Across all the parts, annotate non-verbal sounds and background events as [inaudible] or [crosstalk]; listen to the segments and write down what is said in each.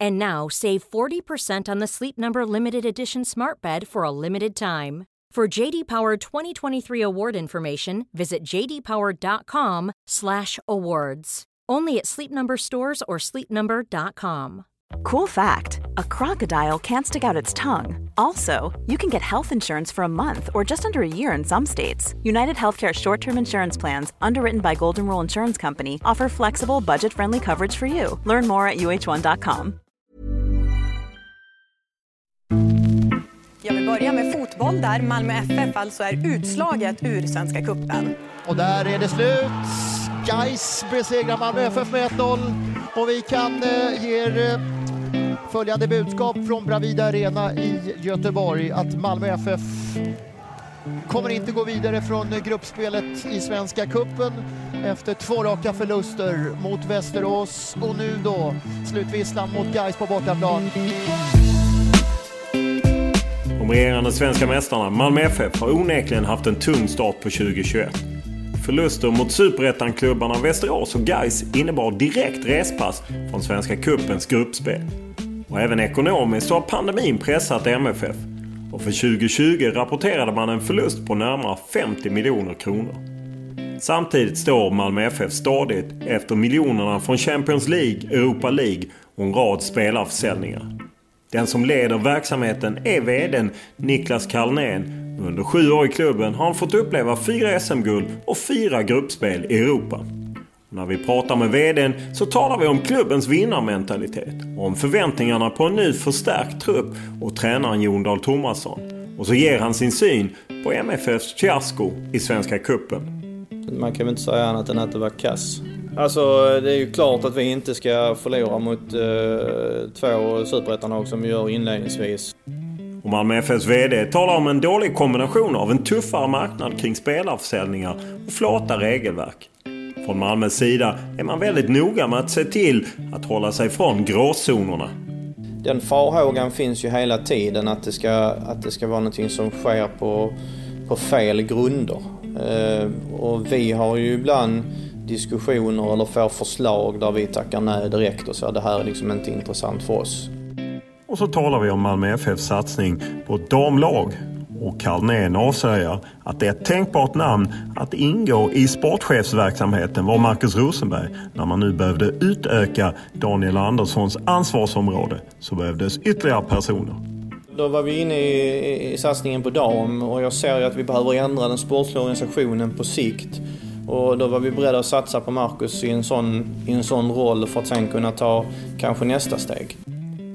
And now save 40% on the Sleep Number limited edition Smart Bed for a limited time. For JD Power 2023 award information, visit jdpower.com/awards. Only at Sleep Number stores or sleepnumber.com. Cool fact a crocodile can't stick out its tongue. Also, you can get health insurance for a month or just under a year in some states. United Healthcare short term insurance plans, underwritten by Golden Rule Insurance Company, offer flexible, budget friendly coverage for you. Learn more at uh1.com. börjar med fotboll där Malmö FF alltså är utslaget ur Svenska Cupen. Och där är det slut. Gais besegrar Malmö FF med 1-0 och vi kan eh, ge er eh, följande budskap från Bravida Arena i Göteborg att Malmö FF kommer inte gå vidare från gruppspelet i Svenska Cupen efter två raka förluster mot Västerås och nu då slutvisslan mot Gais på bortaplan. De regerande svenska mästarna Malmö FF har onekligen haft en tung start på 2021. Förluster mot superettan-klubbarna Västerås och Gais innebar direkt respass från Svenska Cupens gruppspel. Och även ekonomiskt har pandemin pressat MFF. Och för 2020 rapporterade man en förlust på närmare 50 miljoner kronor. Samtidigt står Malmö FF stadigt efter miljonerna från Champions League, Europa League och en rad spelarförsäljningar. Den som leder verksamheten är VDn Niklas Carlnén. Under sju år i klubben har han fått uppleva fyra SM-guld och fyra gruppspel i Europa. När vi pratar med VDn så talar vi om klubbens vinnarmentalitet, om förväntningarna på en ny förstärkt trupp och tränaren Jon Dahl Tomasson. Och så ger han sin syn på MFFs fiasko i Svenska Cupen. Man kan väl inte säga annat än att det var kass. Alltså det är ju klart att vi inte ska förlora mot eh, två superettanlag som vi gör inledningsvis. Och Malmö FFs VD talar om en dålig kombination av en tuffare marknad kring spelarförsäljningar och flata regelverk. Från Malmös sida är man väldigt noga med att se till att hålla sig från gråzonerna. Den farhågan finns ju hela tiden att det ska, att det ska vara någonting som sker på, på fel grunder. Eh, och vi har ju ibland diskussioner eller får förslag där vi tackar nej direkt och säger det här är liksom inte intressant för oss. Och så talar vi om Malmö FFs satsning på ett damlag. Och Carlnén avslöjar att det är ett tänkbart namn att ingå i sportchefsverksamheten var Marcus Rosenberg. När man nu behövde utöka Daniel Anderssons ansvarsområde så behövdes ytterligare personer. Då var vi inne i, i satsningen på dam och jag ser ju att vi behöver ändra den sportsliga organisationen på sikt. Och då var vi beredda att satsa på Marcus i en sån, i en sån roll för att sen kunna ta kanske nästa steg.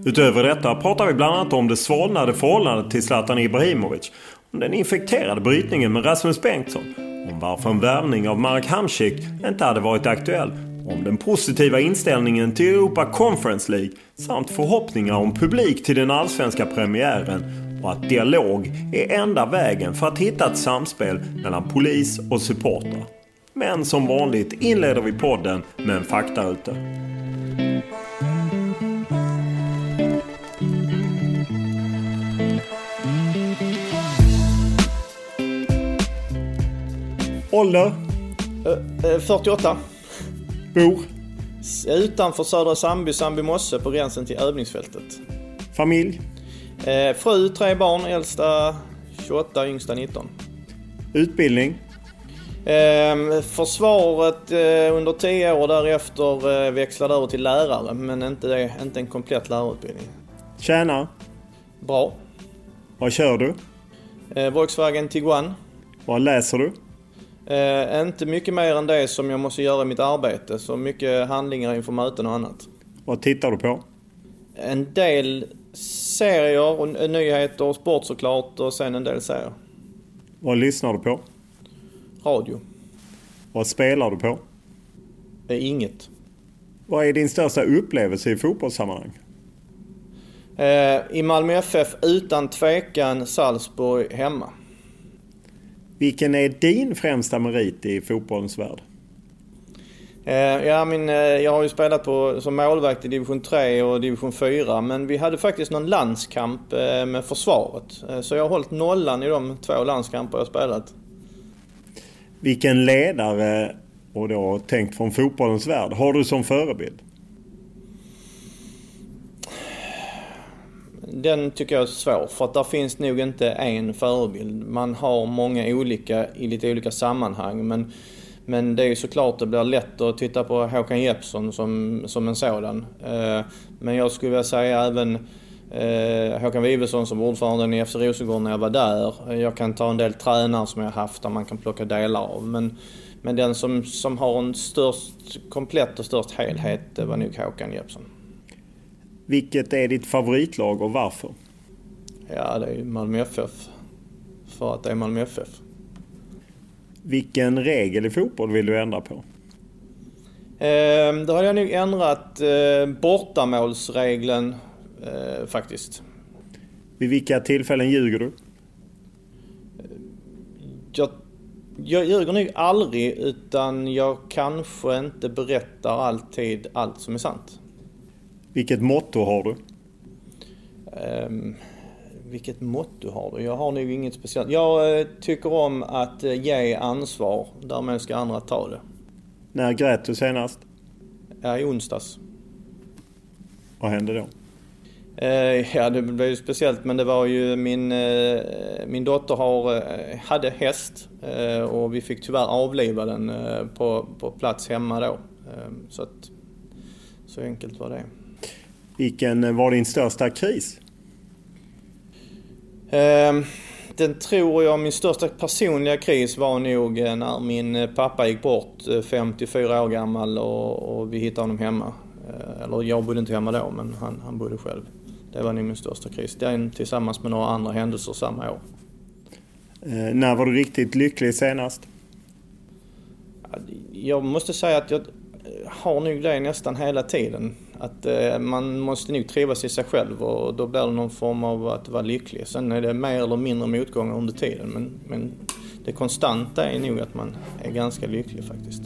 Utöver detta pratar vi bland annat om det svalnade förhållandet till Zlatan Ibrahimovic. Om den infekterade brytningen med Rasmus Bengtsson. Om varför en värvning av Marek Hamsik inte hade varit aktuell. Om den positiva inställningen till Europa Conference League. Samt förhoppningar om publik till den allsvenska premiären. Och att dialog är enda vägen för att hitta ett samspel mellan polis och supportrar. Men som vanligt inleder vi podden med en faktaruta. Ålder? Eh, 48. Bor? Utanför Södra Sandby, Sandby Mosse på gränsen till övningsfältet. Familj? Eh, fru, tre barn, äldsta 28, yngsta 19. Utbildning? Eh, försvaret eh, under 10 år därefter eh, växlade över till lärare men inte, det, inte en komplett lärarutbildning. Tjänar? Bra. Vad kör du? Eh, Volkswagen Tiguan. Vad läser du? Eh, inte mycket mer än det som jag måste göra i mitt arbete. Så mycket handlingar inför möten och annat. Vad tittar du på? En del serier och nyheter och sport såklart och sen en del serier. Vad lyssnar du på? Radio. Vad spelar du på? Eh, inget. Vad är din största upplevelse i fotbollssammanhang? Eh, I Malmö FF utan tvekan Salzburg hemma. Vilken är din främsta merit i fotbollens värld? Eh, ja, min, jag har ju spelat på, som målvakt i division 3 och division 4 men vi hade faktiskt någon landskamp med försvaret. Så jag har hållit nollan i de två landskamper jag spelat. Vilken ledare, och då tänkt från fotbollens värld, har du som förebild? Den tycker jag är svår för att där finns nog inte en förebild. Man har många olika i lite olika sammanhang men, men det är ju såklart det blir lätt att titta på Håkan Jeppsson som, som en sådan. Eh, men jag skulle vilja säga även eh, Håkan Vivesson som ordförande i FC Rosengård när jag var där. Jag kan ta en del tränare som jag har haft där man kan plocka delar av. Men, men den som, som har en störst komplett och störst helhet det var nog Håkan Jeppsson. Vilket är ditt favoritlag och varför? Ja, det är Malmö FF. För att det är Malmö FF. Vilken regel i fotboll vill du ändra på? Eh, då hade jag nog ändrat eh, bortamålsregeln eh, faktiskt. Vid vilka tillfällen ljuger du? Jag, jag ljuger nog aldrig utan jag kanske inte berättar alltid allt som är sant. Vilket motto har du? Um, vilket motto har du? Jag har nog inget speciellt. Jag uh, tycker om att uh, ge ansvar. Därmed ska andra ta det. När grät du senast? Ja, i onsdags. Vad hände då? Uh, ja, det blev ju speciellt men det var ju min, min dotter har, hade häst och vi fick tyvärr avliva den på, på plats hemma då. Så att, så enkelt var det. Vilken var din största kris? Ehm, den tror jag, min största personliga kris var nog eh, när min eh, pappa gick bort 54 eh, år gammal och, och vi hittade honom hemma. Eller jag bodde inte hemma då men han, han bodde själv. Det var nog min största kris. Den tillsammans med några andra händelser samma år. Eh, när var du riktigt lycklig senast? Jag måste säga att jag har nog det nästan hela tiden. Att eh, man måste nog trivas i sig själv och då blir det någon form av att vara lycklig. Sen är det mer eller mindre motgångar under tiden men, men det konstanta är nog att man är ganska lycklig faktiskt.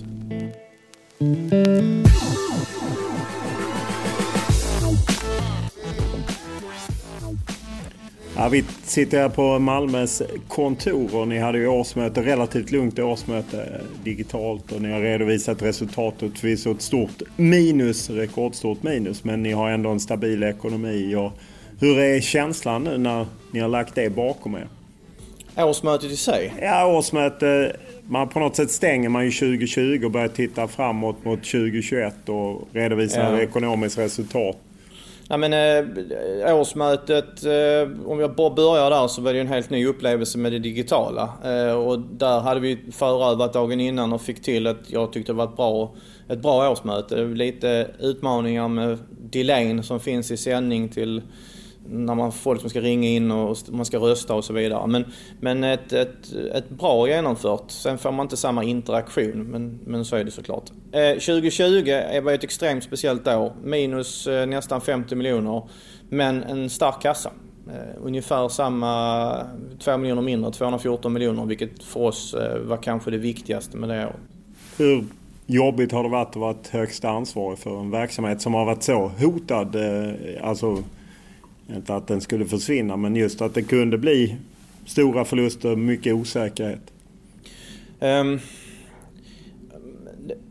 Ja, vi sitter här på Malmös kontor och ni hade ju årsmöte, relativt lugnt årsmöte digitalt och ni har redovisat resultatet. Förvisso ett stort minus, rekordstort minus, men ni har ändå en stabil ekonomi. Och hur är känslan nu när ni har lagt det bakom er? Årsmötet i sig? Ja, årsmöte. Man, på något sätt stänger man ju 2020 och börjar titta framåt mot 2021 och redovisa ja. ekonomiskt resultat. Nej men eh, årsmötet, eh, om jag bara börjar där så var det en helt ny upplevelse med det digitala. Eh, och där hade vi förövat dagen innan och fick till att jag tyckte det var ett bra, ett bra årsmöte. Lite utmaningar med delayn som finns i sändning till när man folk som ska ringa in och man ska rösta och så vidare. Men, men ett, ett, ett bra genomfört. Sen får man inte samma interaktion, men, men så är det såklart. Eh, 2020 var ett extremt speciellt år. Minus eh, nästan 50 miljoner, men en stark kassa. Eh, ungefär samma, 2 miljoner mindre, 214 miljoner, vilket för oss eh, var kanske det viktigaste med det året. Hur jobbigt har det varit att vara högsta ansvarig för en verksamhet som har varit så hotad? Eh, alltså inte att den skulle försvinna men just att det kunde bli stora förluster, mycket osäkerhet. Um,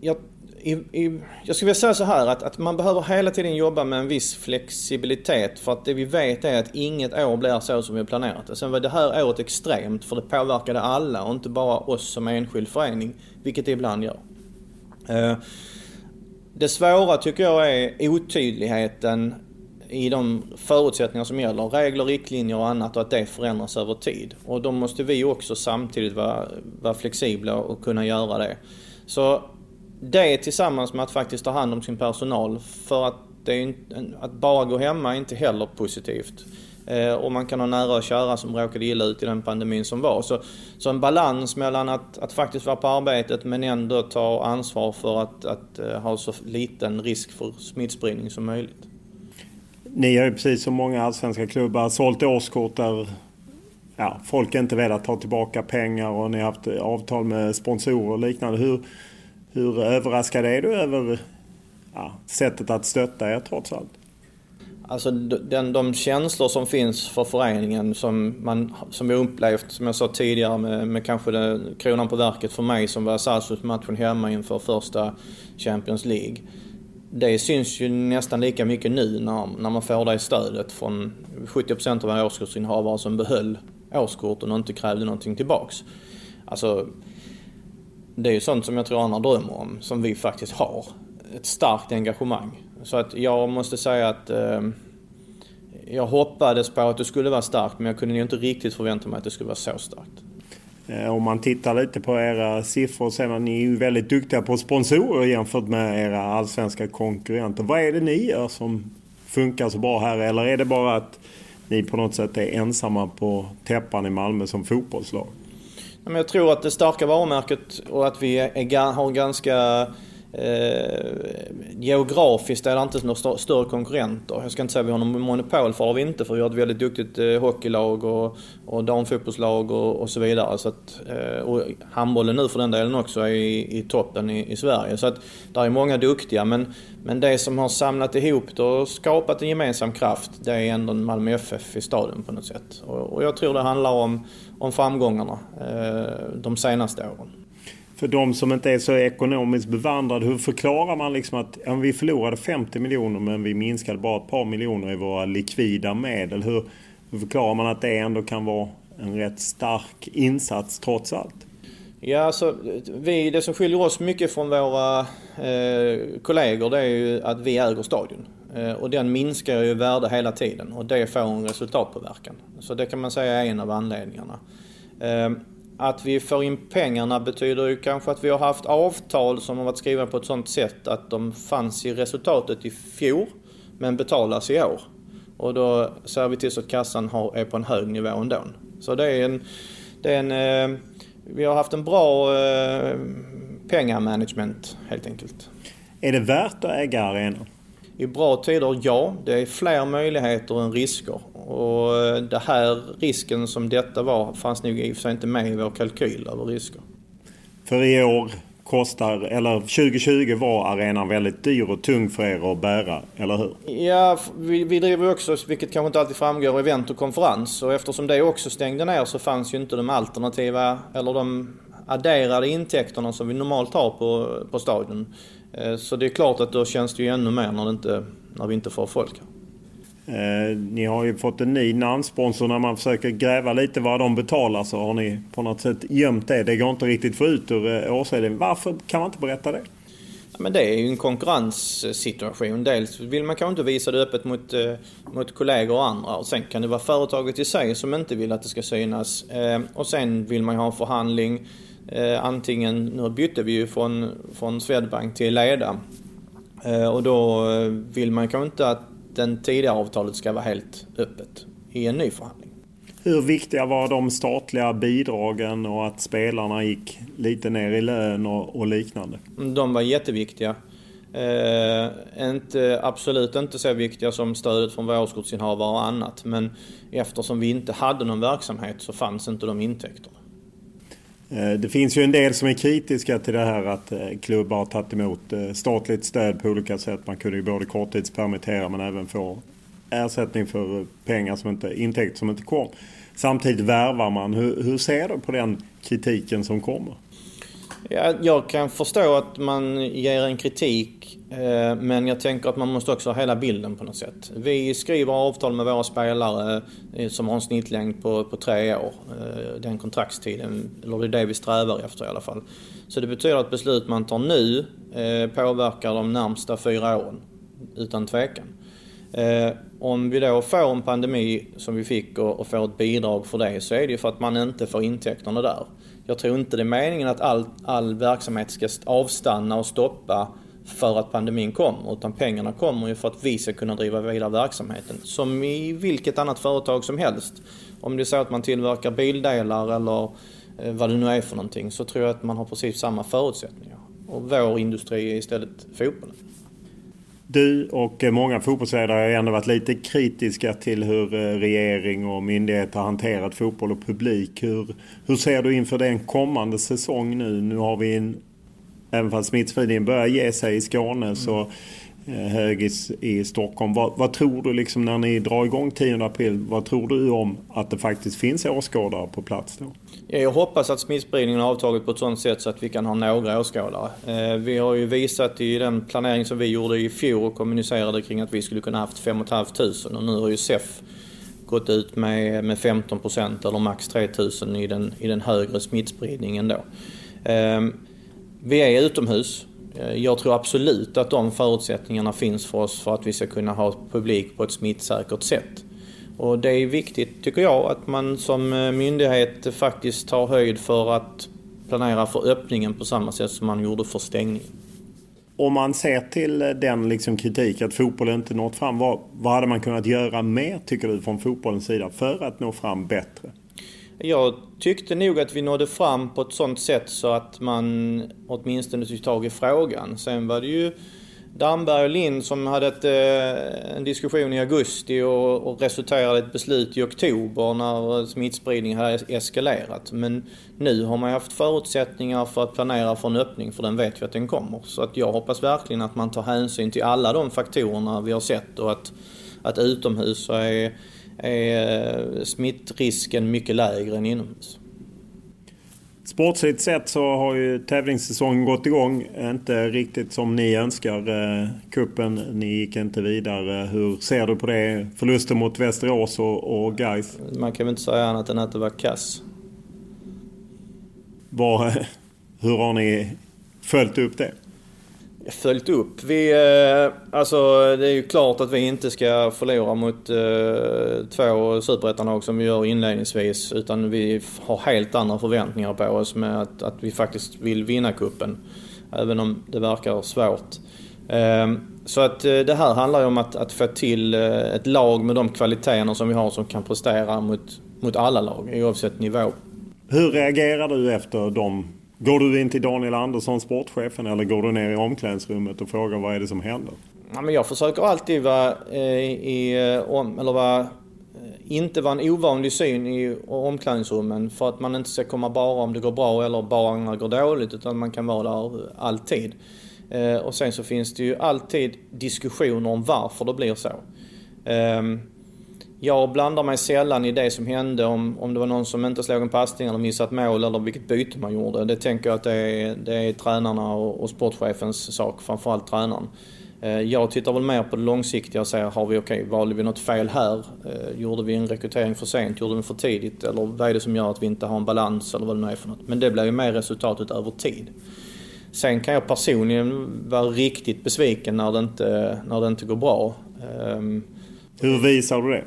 jag, i, i, jag skulle vilja säga så här att, att, man behöver hela tiden jobba med en viss flexibilitet för att det vi vet är att inget år blir så som vi har planerat det. Sen var det här året extremt för det påverkade alla och inte bara oss som enskild förening, vilket det ibland gör. Uh, det svåra tycker jag är otydligheten i de förutsättningar som gäller, regler, riktlinjer och annat och att det förändras över tid. Och då måste vi också samtidigt vara, vara flexibla och kunna göra det. Så det tillsammans med att faktiskt ta hand om sin personal för att, det är inte, att bara gå hemma är inte heller positivt. Eh, och man kan ha nära och kära som råkade illa ut i den pandemin som var. Så, så en balans mellan att, att faktiskt vara på arbetet men ändå ta ansvar för att, att eh, ha så liten risk för smittspridning som möjligt. Ni har ju precis som många allsvenska klubbar sålt årskort där ja, folk inte velat ta tillbaka pengar och ni har haft avtal med sponsorer och liknande. Hur, hur överraskad är du över ja, sättet att stötta er trots allt? Alltså den, de känslor som finns för föreningen som, man, som vi upplevt, som jag sa tidigare, med, med kanske det, kronan på verket för mig som var Salzburgs matchen hemma inför första Champions League. Det syns ju nästan lika mycket nu när, när man får det stödet från 70% av alla årskortsinnehavare som behöll årskorten och inte krävde någonting tillbaks. Alltså, det är ju sånt som jag tror andra drömmer om, som vi faktiskt har. Ett starkt engagemang. Så att jag måste säga att eh, jag hoppades på att det skulle vara starkt men jag kunde ju inte riktigt förvänta mig att det skulle vara så starkt. Eh, om man tittar lite på era siffror sen är ni ju väldigt duktiga på sponsorer jämfört med era allsvenska konkurrenter. Vad är det ni gör som funkar så bra här? Eller är det bara att ni på något sätt är ensamma på täppan i Malmö som fotbollslag? Jag tror att det starka varumärket och att vi är, har ganska Eh, geografiskt är det inte några större konkurrenter. Jag ska inte säga att vi har någon monopol för det har vi inte för vi har ett väldigt duktigt eh, hockeylag och, och damfotbollslag och, och så vidare. Så att, eh, och handbollen nu för den delen också är i, i toppen i, i, Sverige. Så att där är många duktiga men, men det som har samlat ihop det och skapat en gemensam kraft det är ändå Malmö FF i staden på något sätt. Och, och jag tror det handlar om, om framgångarna eh, de senaste åren för de som inte är så ekonomiskt bevandrade, hur förklarar man liksom att ja, vi förlorade 50 miljoner men vi minskade bara ett par miljoner i våra likvida medel? Hur, hur förklarar man att det ändå kan vara en rätt stark insats trots allt? Ja, alltså, vi, det som skiljer oss mycket från våra eh, kollegor det är ju att vi äger stadion. Eh, och den minskar ju värde hela tiden och det får en resultatpåverkan. Så det kan man säga är en av anledningarna. Eh, att vi får in pengarna betyder ju kanske att vi har haft avtal som har varit skrivna på ett sånt sätt att de fanns i resultatet i fjol men betalas i år. Och då ser vi till så att kassan har, är på en hög nivå ändå. Så det är en... Det är en eh, vi har haft en bra eh, pengamanagement helt enkelt. Är det värt att äga arenan? I bra tider, ja. Det är fler möjligheter än risker. Och eh, det här risken som detta var fanns nog i och för sig inte med i vår kalkyl över risker. För i år kostar, eller 2020 var arenan väldigt dyr och tung för er att bära, eller hur? Ja, vi, vi driver också, vilket kanske inte alltid framgår, event och konferens. Och eftersom det också stängde ner så fanns ju inte de alternativa, eller de adderade intäkterna som vi normalt har på, på stadion. Eh, så det är klart att då känns det ju ännu mer när, inte, när vi inte får folk här. Eh, ni har ju fått en ny namnsponsor. När man försöker gräva lite vad de betalar så har ni på något sätt gömt det. Det går inte riktigt att få ut ur eh, årsredovisningen. Varför kan man inte berätta det? Ja, men det är ju en konkurrenssituation. Dels vill man kanske inte visa det öppet mot, eh, mot kollegor och andra. Och sen kan det vara företaget i sig som inte vill att det ska synas. Eh, och sen vill man ju ha en förhandling. Eh, antingen, nu bytte vi ju från, från Swedbank till Leda. Eh, och då vill man kanske inte att den tidigare avtalet ska vara helt öppet i en ny förhandling. Hur viktiga var de statliga bidragen och att spelarna gick lite ner i lön och, och liknande? De var jätteviktiga. Eh, inte, absolut inte så viktiga som stödet från våra årskortsinnehavare och annat. Men eftersom vi inte hade någon verksamhet så fanns inte de intäkterna. Eh, det finns ju en del som är kritiska till det här att eh, klubbar har tagit emot eh, statligt stöd på olika sätt. Man kunde ju både korttidspermittera men även få ersättning för pengar som inte, intäkter som inte kom. Samtidigt värvar man. Hur, hur ser du på den kritiken som kommer? Ja, jag kan förstå att man ger en kritik eh, men jag tänker att man måste också ha hela bilden på något sätt. Vi skriver avtal med våra spelare eh, som har en snittlängd på, på tre år. Eh, den kontraktstiden, eller det är det vi strävar efter i alla fall. Så det betyder att beslut man tar nu påverkar de närmsta fyra åren, utan tvekan. Om vi då får en pandemi som vi fick och får ett bidrag för det så är det ju för att man inte får intäkterna där. Jag tror inte det är meningen att all, all verksamhet ska avstanna och stoppa för att pandemin kommer. Utan pengarna kommer ju för att vi ska kunna driva vidare verksamheten. Som i vilket annat företag som helst. Om det är så att man tillverkar bildelar eller eh, vad det nu är för någonting så tror jag att man har precis samma förutsättningar. Och vår industri är istället fotbollen. Du och eh, många fotbollsledare har ändå varit lite kritiska till hur eh, regering och myndigheter har hanterat fotboll och publik. Hur, hur ser du inför den kommande säsong nu? Nu har vi en Även fast smittspridningen börjar ge sig i Skåne så mm. Eh, högis i, Stockholm. Vad, vad, tror du liksom när ni drar igång 10 april? Vad tror du om att det faktiskt finns åskådare på plats då? Jag hoppas att smittspridningen har avtagit på ett sådant sätt så att vi kan ha några åskådare. Eh, vi har ju visat i den planering som vi gjorde i fjol och kommunicerade kring att vi skulle kunna haft 5 500 och nu har ju SEF gått ut med, med 15% eller max 3 000 i den, i den högre smittspridningen då. Eh, vi är utomhus. Eh, jag tror absolut att de förutsättningarna finns för oss för att vi ska kunna ha publik på ett smittsäkert sätt. Och det är viktigt, tycker jag, att man som eh, myndighet faktiskt tar höjd för att planera för öppningen på samma sätt som man gjorde för stängningen. Om man ser till eh, den liksom kritik att fotbollen inte nått fram. Vad, vad hade man kunnat göra mer, tycker du, från fotbollens sida för att nå fram bättre? Jag tyckte nog att vi nådde fram på ett sånt sätt så att man åtminstone tog tag i frågan. Sen var det ju Damberg och Lind som hade ett, eh, en diskussion i augusti och, och resulterade i ett beslut i oktober när smittspridningen hade eskalerat. Men nu har man haft förutsättningar för att planera för en öppning för den vet vi att den kommer. Så att jag hoppas verkligen att man tar hänsyn till alla de faktorerna vi har sett och att, att utomhus så är är smittrisken mycket lägre än inomhus. Sportsligt sett så har ju tävlingssäsongen gått igång. Inte riktigt som ni önskar. Eh, kuppen, ni gick inte vidare. Hur ser du på det? Förlusten mot Västerås och, och Gais. Man kan väl inte säga annat än att det var kass. Var, [laughs] hur har ni följt upp det? Följt upp. Vi, eh, alltså, det är ju klart att vi inte ska förlora mot eh, två superettanlag som vi gör inledningsvis. Utan vi har helt andra förväntningar på oss med att, att vi faktiskt vill vinna kuppen Även om det verkar svårt. Eh, så att eh, det här handlar ju om att, att få till eh, ett lag med de kvaliteterna som vi har som kan prestera mot, mot alla lag oavsett nivå. Hur reagerar du efter de Går du in till Daniel Andersson, sportchefen, eller går du ner i omklädningsrummet och frågar vad är det som händer? Ja, men jag försöker alltid vara eh, i, eh, eller vara, eh, inte vara en ovanlig syn i omklädningsrummen för att man inte ska komma bara om det går bra eller bara när det går dåligt utan man kan vara där alltid. Eh, och sen så finns det ju alltid diskussioner om varför det blir så. Ehm, jag blandar mig sällan i det som hände om, om det var någon som inte slog en passning eller missat mål eller vilket byte man gjorde. Det tänker jag att det är, det är tränarna och, och sportchefens sak, framförallt tränaren. Eh, jag tittar väl mer på det långsiktiga och säger, har vi okej, okay, valde vi något fel här? Eh, gjorde vi en rekrytering för sent? Gjorde vi för tidigt? Eller vad är det som gör att vi inte har en balans eller vad det nu är för något? Men det blir ju mer resultatet över tid. Sen kan jag personligen vara riktigt besviken när det inte, när det inte går bra. Ehm, Hur visar du det?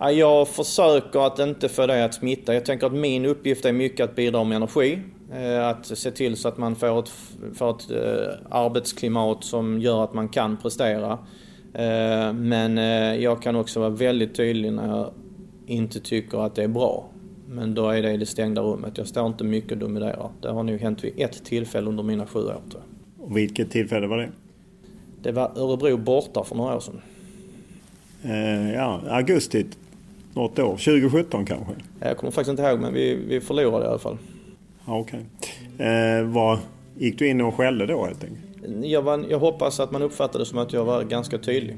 Jag försöker att inte få det att smitta. Jag tänker att min uppgift är mycket att bidra med energi. Eh, att se till så att man får ett, får ett eh, arbetsklimat som gör att man kan prestera. Eh, men jag kan också vara väldigt tydlig när jag inte tycker att det är bra. Men då är det i det stängda rummet. Jag står inte mycket och dominerar. Det har nog hänt vid ett tillfälle under mina sju år tror. Och vilket tillfälle var det? Det var Örebro borta för några år sedan. ja, augusti något år? 2017 kanske? Jag kommer faktiskt inte ihåg men vi, vi förlorade i alla fall. Okej. Okay. Eh, vad, gick du in och skällde då helt enkelt? Jag, var, jag hoppas att man uppfattade det som att jag var ganska tydlig.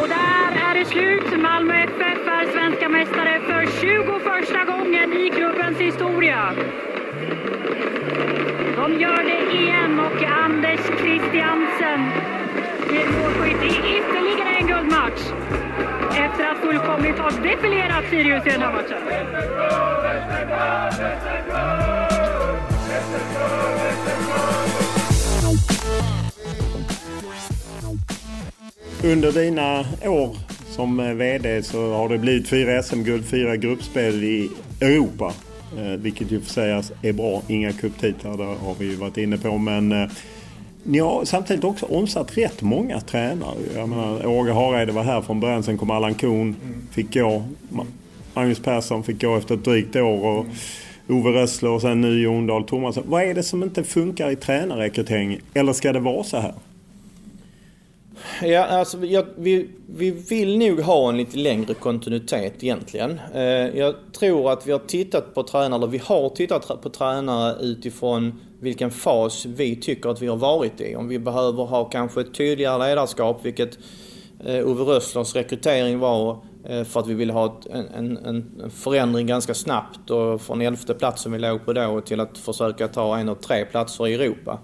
Och där är det slut. Malmö FF är svenska mästare för 21 gången i klubbens historia. De gör det igen och Anders Christiansen ger målskytt i ytterligare en guldmatch. Efter att fullkomligt ha defilerat Sirius i den här matchen. Under dina år som eh, VD så har det blivit fyra SM-guld, fyra gruppspel i Europa. Eh, vilket ju får sägas är bra. Inga cuptitlar, det har vi ju varit inne på. Men eh, ni har samtidigt också omsatt rätt många tränare. Jag menar, Åge Hareide var här från början, sen kom Allan Kuhn, fick gå. Magnus Persson fick gå efter ett drygt år. Och Ove Rössler och sen nu Jon Dahl Tomasson. Vad är det som inte funkar i tränarrekryteringen? Eller ska det vara så här? Ja, alltså, jag, vi, vi vill nog ha en lite längre kontinuitet egentligen. Eh, jag tror att vi har tittat på tränare, eller vi har tittat på tränare utifrån vilken fas vi tycker att vi har varit i. Om vi behöver ha kanske ett tydligare ledarskap, vilket eh, Ove Rösslers rekrytering var eh, för att vi ville ha en, en, en förändring ganska snabbt och från elfte platsen vi låg på då till att försöka ta en av tre platser i Europa.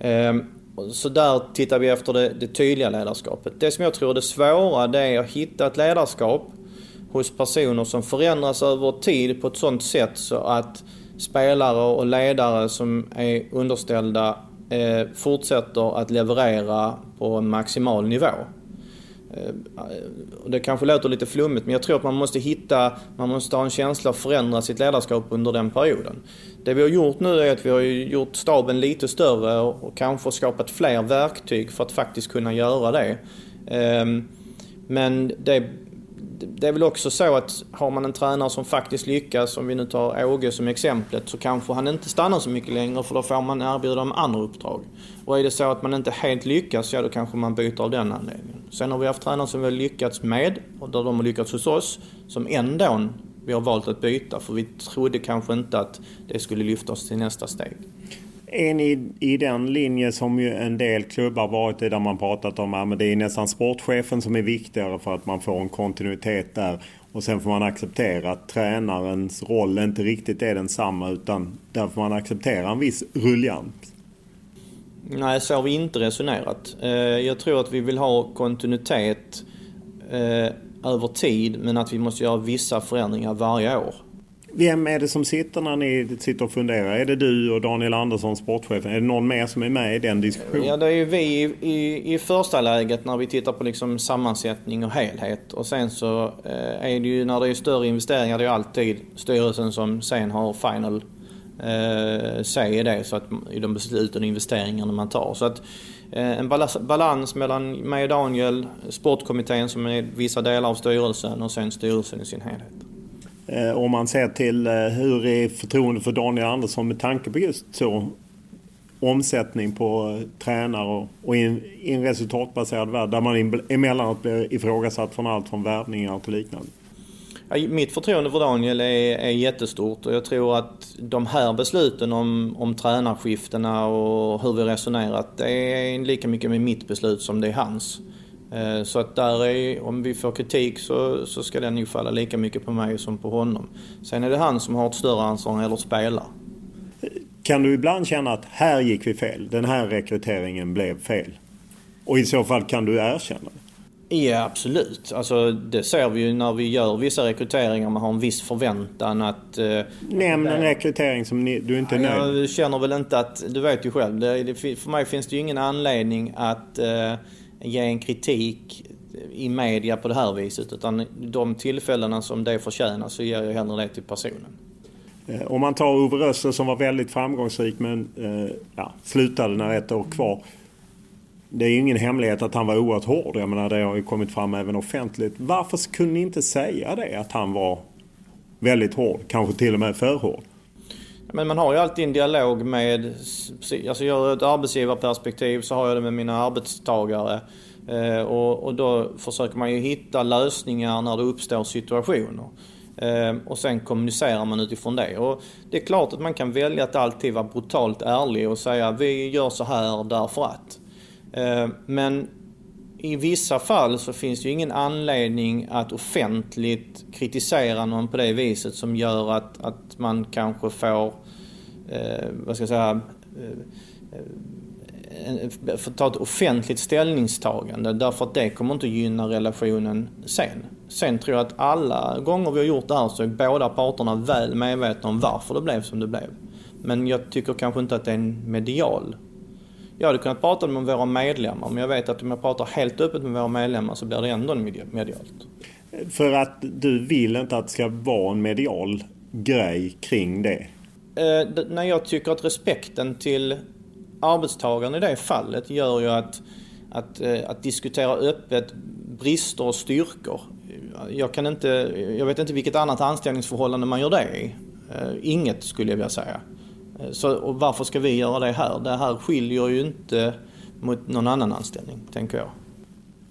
Ehm, så där tittar vi efter det, det, tydliga ledarskapet. Det som jag tror är det svåra det är att hitta ett ledarskap hos personer som förändras över tid på ett sådant sätt så att spelare och ledare som är underställda eh, fortsätter att leverera på en maximal nivå. Eh, det kanske låter lite flummigt men jag tror att man måste hitta, man måste ha en känsla att förändra sitt ledarskap under den perioden. Det vi har gjort nu är att vi har gjort staben lite större och kanske skapat fler verktyg för att faktiskt kunna göra det. Ehm, men det det är väl också så att har man en tränare som faktiskt lyckas, om vi nu tar Åge som exemplet, så kanske han inte stannar så mycket längre för då får man erbjuda om andra uppdrag. Och är det så att man inte helt lyckas, ja då kanske man byter av den anledningen. Sen har vi haft tränare som vi har lyckats med, och där de har lyckats hos oss, som ändå vi har valt att byta för vi trodde kanske inte att det skulle lyfta oss till nästa steg. Är ni i den linje som ju en del klubbar varit i där man pratat om att det är nästan sportchefen som är viktigare för att man får en kontinuitet där. Och sen får man acceptera att tränarens roll inte riktigt är densamma utan där får man acceptera en viss ruljans. Nej, så har vi inte resonerat. Eh, jag tror att vi vill ha kontinuitet eh, över tid men att vi måste göra vissa förändringar varje år. Vem är det som sitter när ni sitter och funderar? Är det du och Daniel Andersson, sportchefen? Är det någon mer som är med i den diskussionen? Ja, det är ju vi i, i, i första läget när vi tittar på liksom sammansättning och helhet. Och sen så eh, är det ju när det är större investeringar, det är ju alltid styrelsen som sen har final eh, say i det. Så att, I de besluten och investeringarna man tar. Så att eh, en balans mellan mig och Daniel, sportkommittén som är vissa delar av styrelsen och sen styrelsen i sin helhet. Eh, om man ser till eh, hur är förtroendet för Daniel Andersson med tanke på just så omsättning på eh, tränare och, i, en, i en resultatbaserad värld där man emellanåt blir ifrågasatt från allt från värvningar till liknande. Ja, mitt förtroende för Daniel är, är jättestort och jag tror att de här besluten om, om tränarskiftena och hur vi resonerat det är lika mycket med mitt beslut som det är hans. Eh, så att där är, om vi får kritik så, så ska den ju falla lika mycket på mig som på honom. Sen är det han som har ett större ansvar eller spelar. Kan du ibland känna att här gick vi fel, den här rekryteringen blev fel? Och i så fall kan du erkänna det? Ja absolut. Alltså, det ser vi ju när vi gör vissa rekryteringar. Man har en viss förväntan att... Eh, Nämn en rekrytering som ni, du inte är nöjd Jag känner väl inte att... Du vet ju själv. Det, det, för mig finns det ju ingen anledning att eh, ge en kritik i media på det här viset. Utan de tillfällena som det förtjänar så ger jag hellre det till personen. Eh, om man tar Ove Rössel som var väldigt framgångsrik men eh, ja, slutade när ett år kvar. Det är ju ingen hemlighet att han var oerhört hård. Jag menar det har ju kommit fram även offentligt. Varför kunde ni inte säga det? Att han var väldigt hård. Kanske till och med för hård. Men man har ju alltid en dialog med, alltså jag ett arbetsgivarperspektiv så har jag det med mina arbetstagare. Eh, och, och då försöker man ju hitta lösningar när det uppstår situationer. Eh, och sen kommunicerar man utifrån det. Och det är klart att man kan välja att alltid vara brutalt ärlig och säga vi gör så här därför att. Eh, men i vissa fall så finns det ju ingen anledning att offentligt kritisera någon på det viset som gör att, att man kanske får, eh, Eh, vad ska jag säga, eh, att eh, ta ett offentligt ställningstagande därför att det kommer inte gynna relationen sen. Sen tror jag att alla gånger vi har gjort det här så är båda parterna väl medvetna om varför det blev som det blev. Men jag tycker kanske inte att det är en medial Jag hade kunnat prata med våra medlemmar men jag vet att om jag pratar helt öppet med våra medlemmar så blir det ändå medialt. För att du vill inte att det ska vara en medial grej kring det? Eh, när jag tycker att respekten till arbetstagaren i det fallet gör ju att, att, eh, att diskutera öppet brister och styrkor. Jag, kan inte, jag vet inte vilket annat anställningsförhållande man gör det i. Eh, inget skulle jag vilja säga. Eh, så, och varför ska vi göra det här? Det här skiljer ju inte mot någon annan anställning, tänker jag.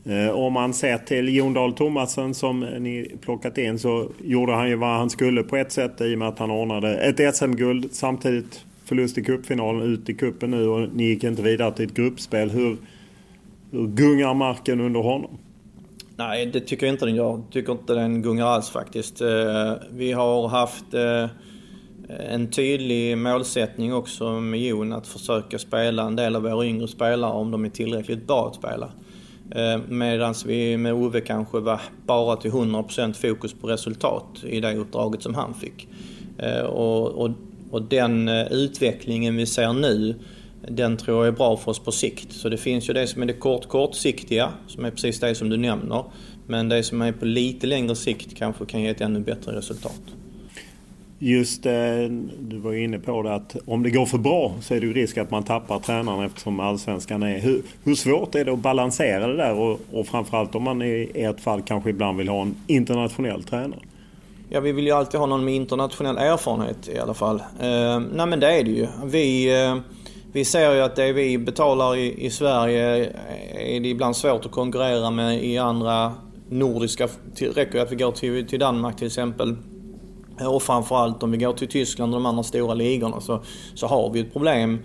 Eh, om man ser till Jon Dahl Tomasson som ni plockat in så gjorde han ju vad han skulle på ett sätt i och med att han ordnade ett SM-guld samtidigt förlust i cupfinalen ut i kuppen nu och ni gick inte vidare till ett gruppspel. Hur, hur gungar marken under honom? Nej, det tycker jag inte den gör. Jag tycker inte den gungar alls faktiskt. Eh, vi har haft eh, en tydlig målsättning också med Jon att försöka spela en del av våra yngre spelare om de är tillräckligt bra att spela. Eh, Medan vi med Ove kanske var bara till 100% fokus på resultat i det uppdraget som han fick. Eh, och, och, och den eh, utvecklingen vi ser nu, den tror jag är bra för oss på sikt. Så det finns ju det som är det kort, kortsiktiga, som är precis det som du nämner. Men det som är på lite längre sikt kanske kan ge ett ännu bättre resultat. Just eh, du var inne på det att om det går för bra så är det ju risk att man tappar tränaren eftersom allsvenskan är... Hur, hur svårt är det att balansera det där och, och framförallt om man i ert fall kanske ibland vill ha en internationell tränare? Ja, vi vill ju alltid ha någon med internationell erfarenhet i alla fall. Eh, nej men det är det ju. Vi, eh, vi ser ju att det vi betalar i, i Sverige är det ibland svårt att konkurrera med i andra nordiska... Det räcker ju att vi går till, till Danmark till exempel Eh, och framförallt om vi går till Tyskland och de andra stora ligorna så, så har vi ett problem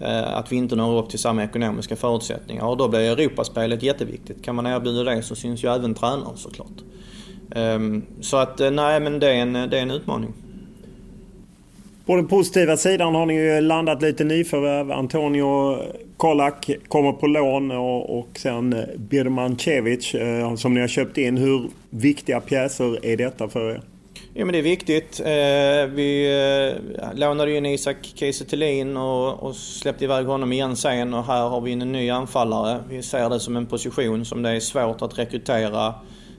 eh, att vi inte når upp till samma ekonomiska förutsättningar. Och då blir Europaspelet jätteviktigt. Kan man erbjuda det så syns ju även tränaren såklart. Um, så att eh, nej men det är en, det är en utmaning. På den positiva sidan har ni ju landat lite nyförvärv. Antonio Kolak kommer på lån och, och sen eh, Birmancevic eh, som ni har köpt in. Hur viktiga pjäser är detta för er? Ja men det är viktigt. Eh, vi eh, lånade in Isak Kiese och, och släppte iväg honom igen sen och här har vi en ny anfallare. Vi ser det som en position som det är svårt att rekrytera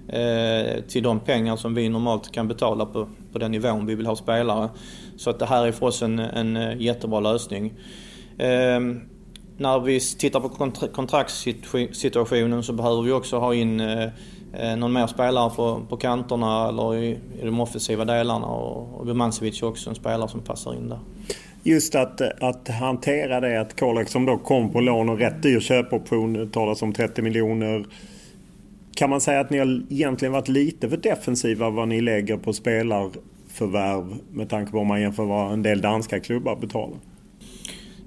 eh, till de pengar som vi normalt kan betala på, på den nivån vi vill ha spelare. Så att det här är för oss en, en jättebra lösning. Ehm, när vi tittar på kontraktssituationen så behöver vi också ha in Eh, någon mer spelare på, på kanterna eller i, i de offensiva delarna och, och Birmancevic är också en spelare som passar in där. Just att, att hantera det att Kolek som då kom på lån och rätt dyr köpoption, talas om 30 miljoner. Kan man säga att ni har egentligen varit lite för defensiva vad ni lägger på spelarförvärv med tanke på om man jämför vad en del danska klubbar betalar?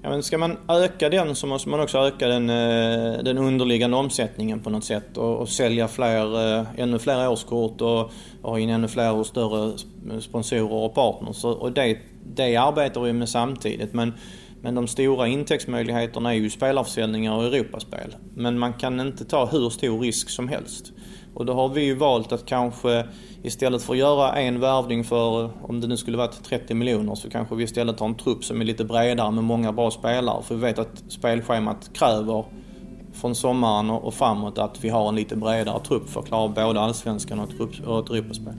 Ja, men ska man öka den så måste man också öka den, eh, den underliggande omsättningen på något sätt och, och sälja fler, eh, ännu fler årskort och, och ha in ännu fler och större sponsorer och partners. Och det, det arbetar vi med samtidigt. Men, men de stora intäktsmöjligheterna är ju spelarförsäljningar och Europaspel. Men man kan inte ta hur stor risk som helst. Och då har vi ju valt att kanske istället för att göra en värvning för, om det nu skulle varit 30 miljoner, så kanske vi istället har en trupp som är lite bredare med många bra spelare. För vi vet att spelschemat kräver från sommaren och framåt att vi har en lite bredare trupp för att klara både allsvenskan och ett Europaspel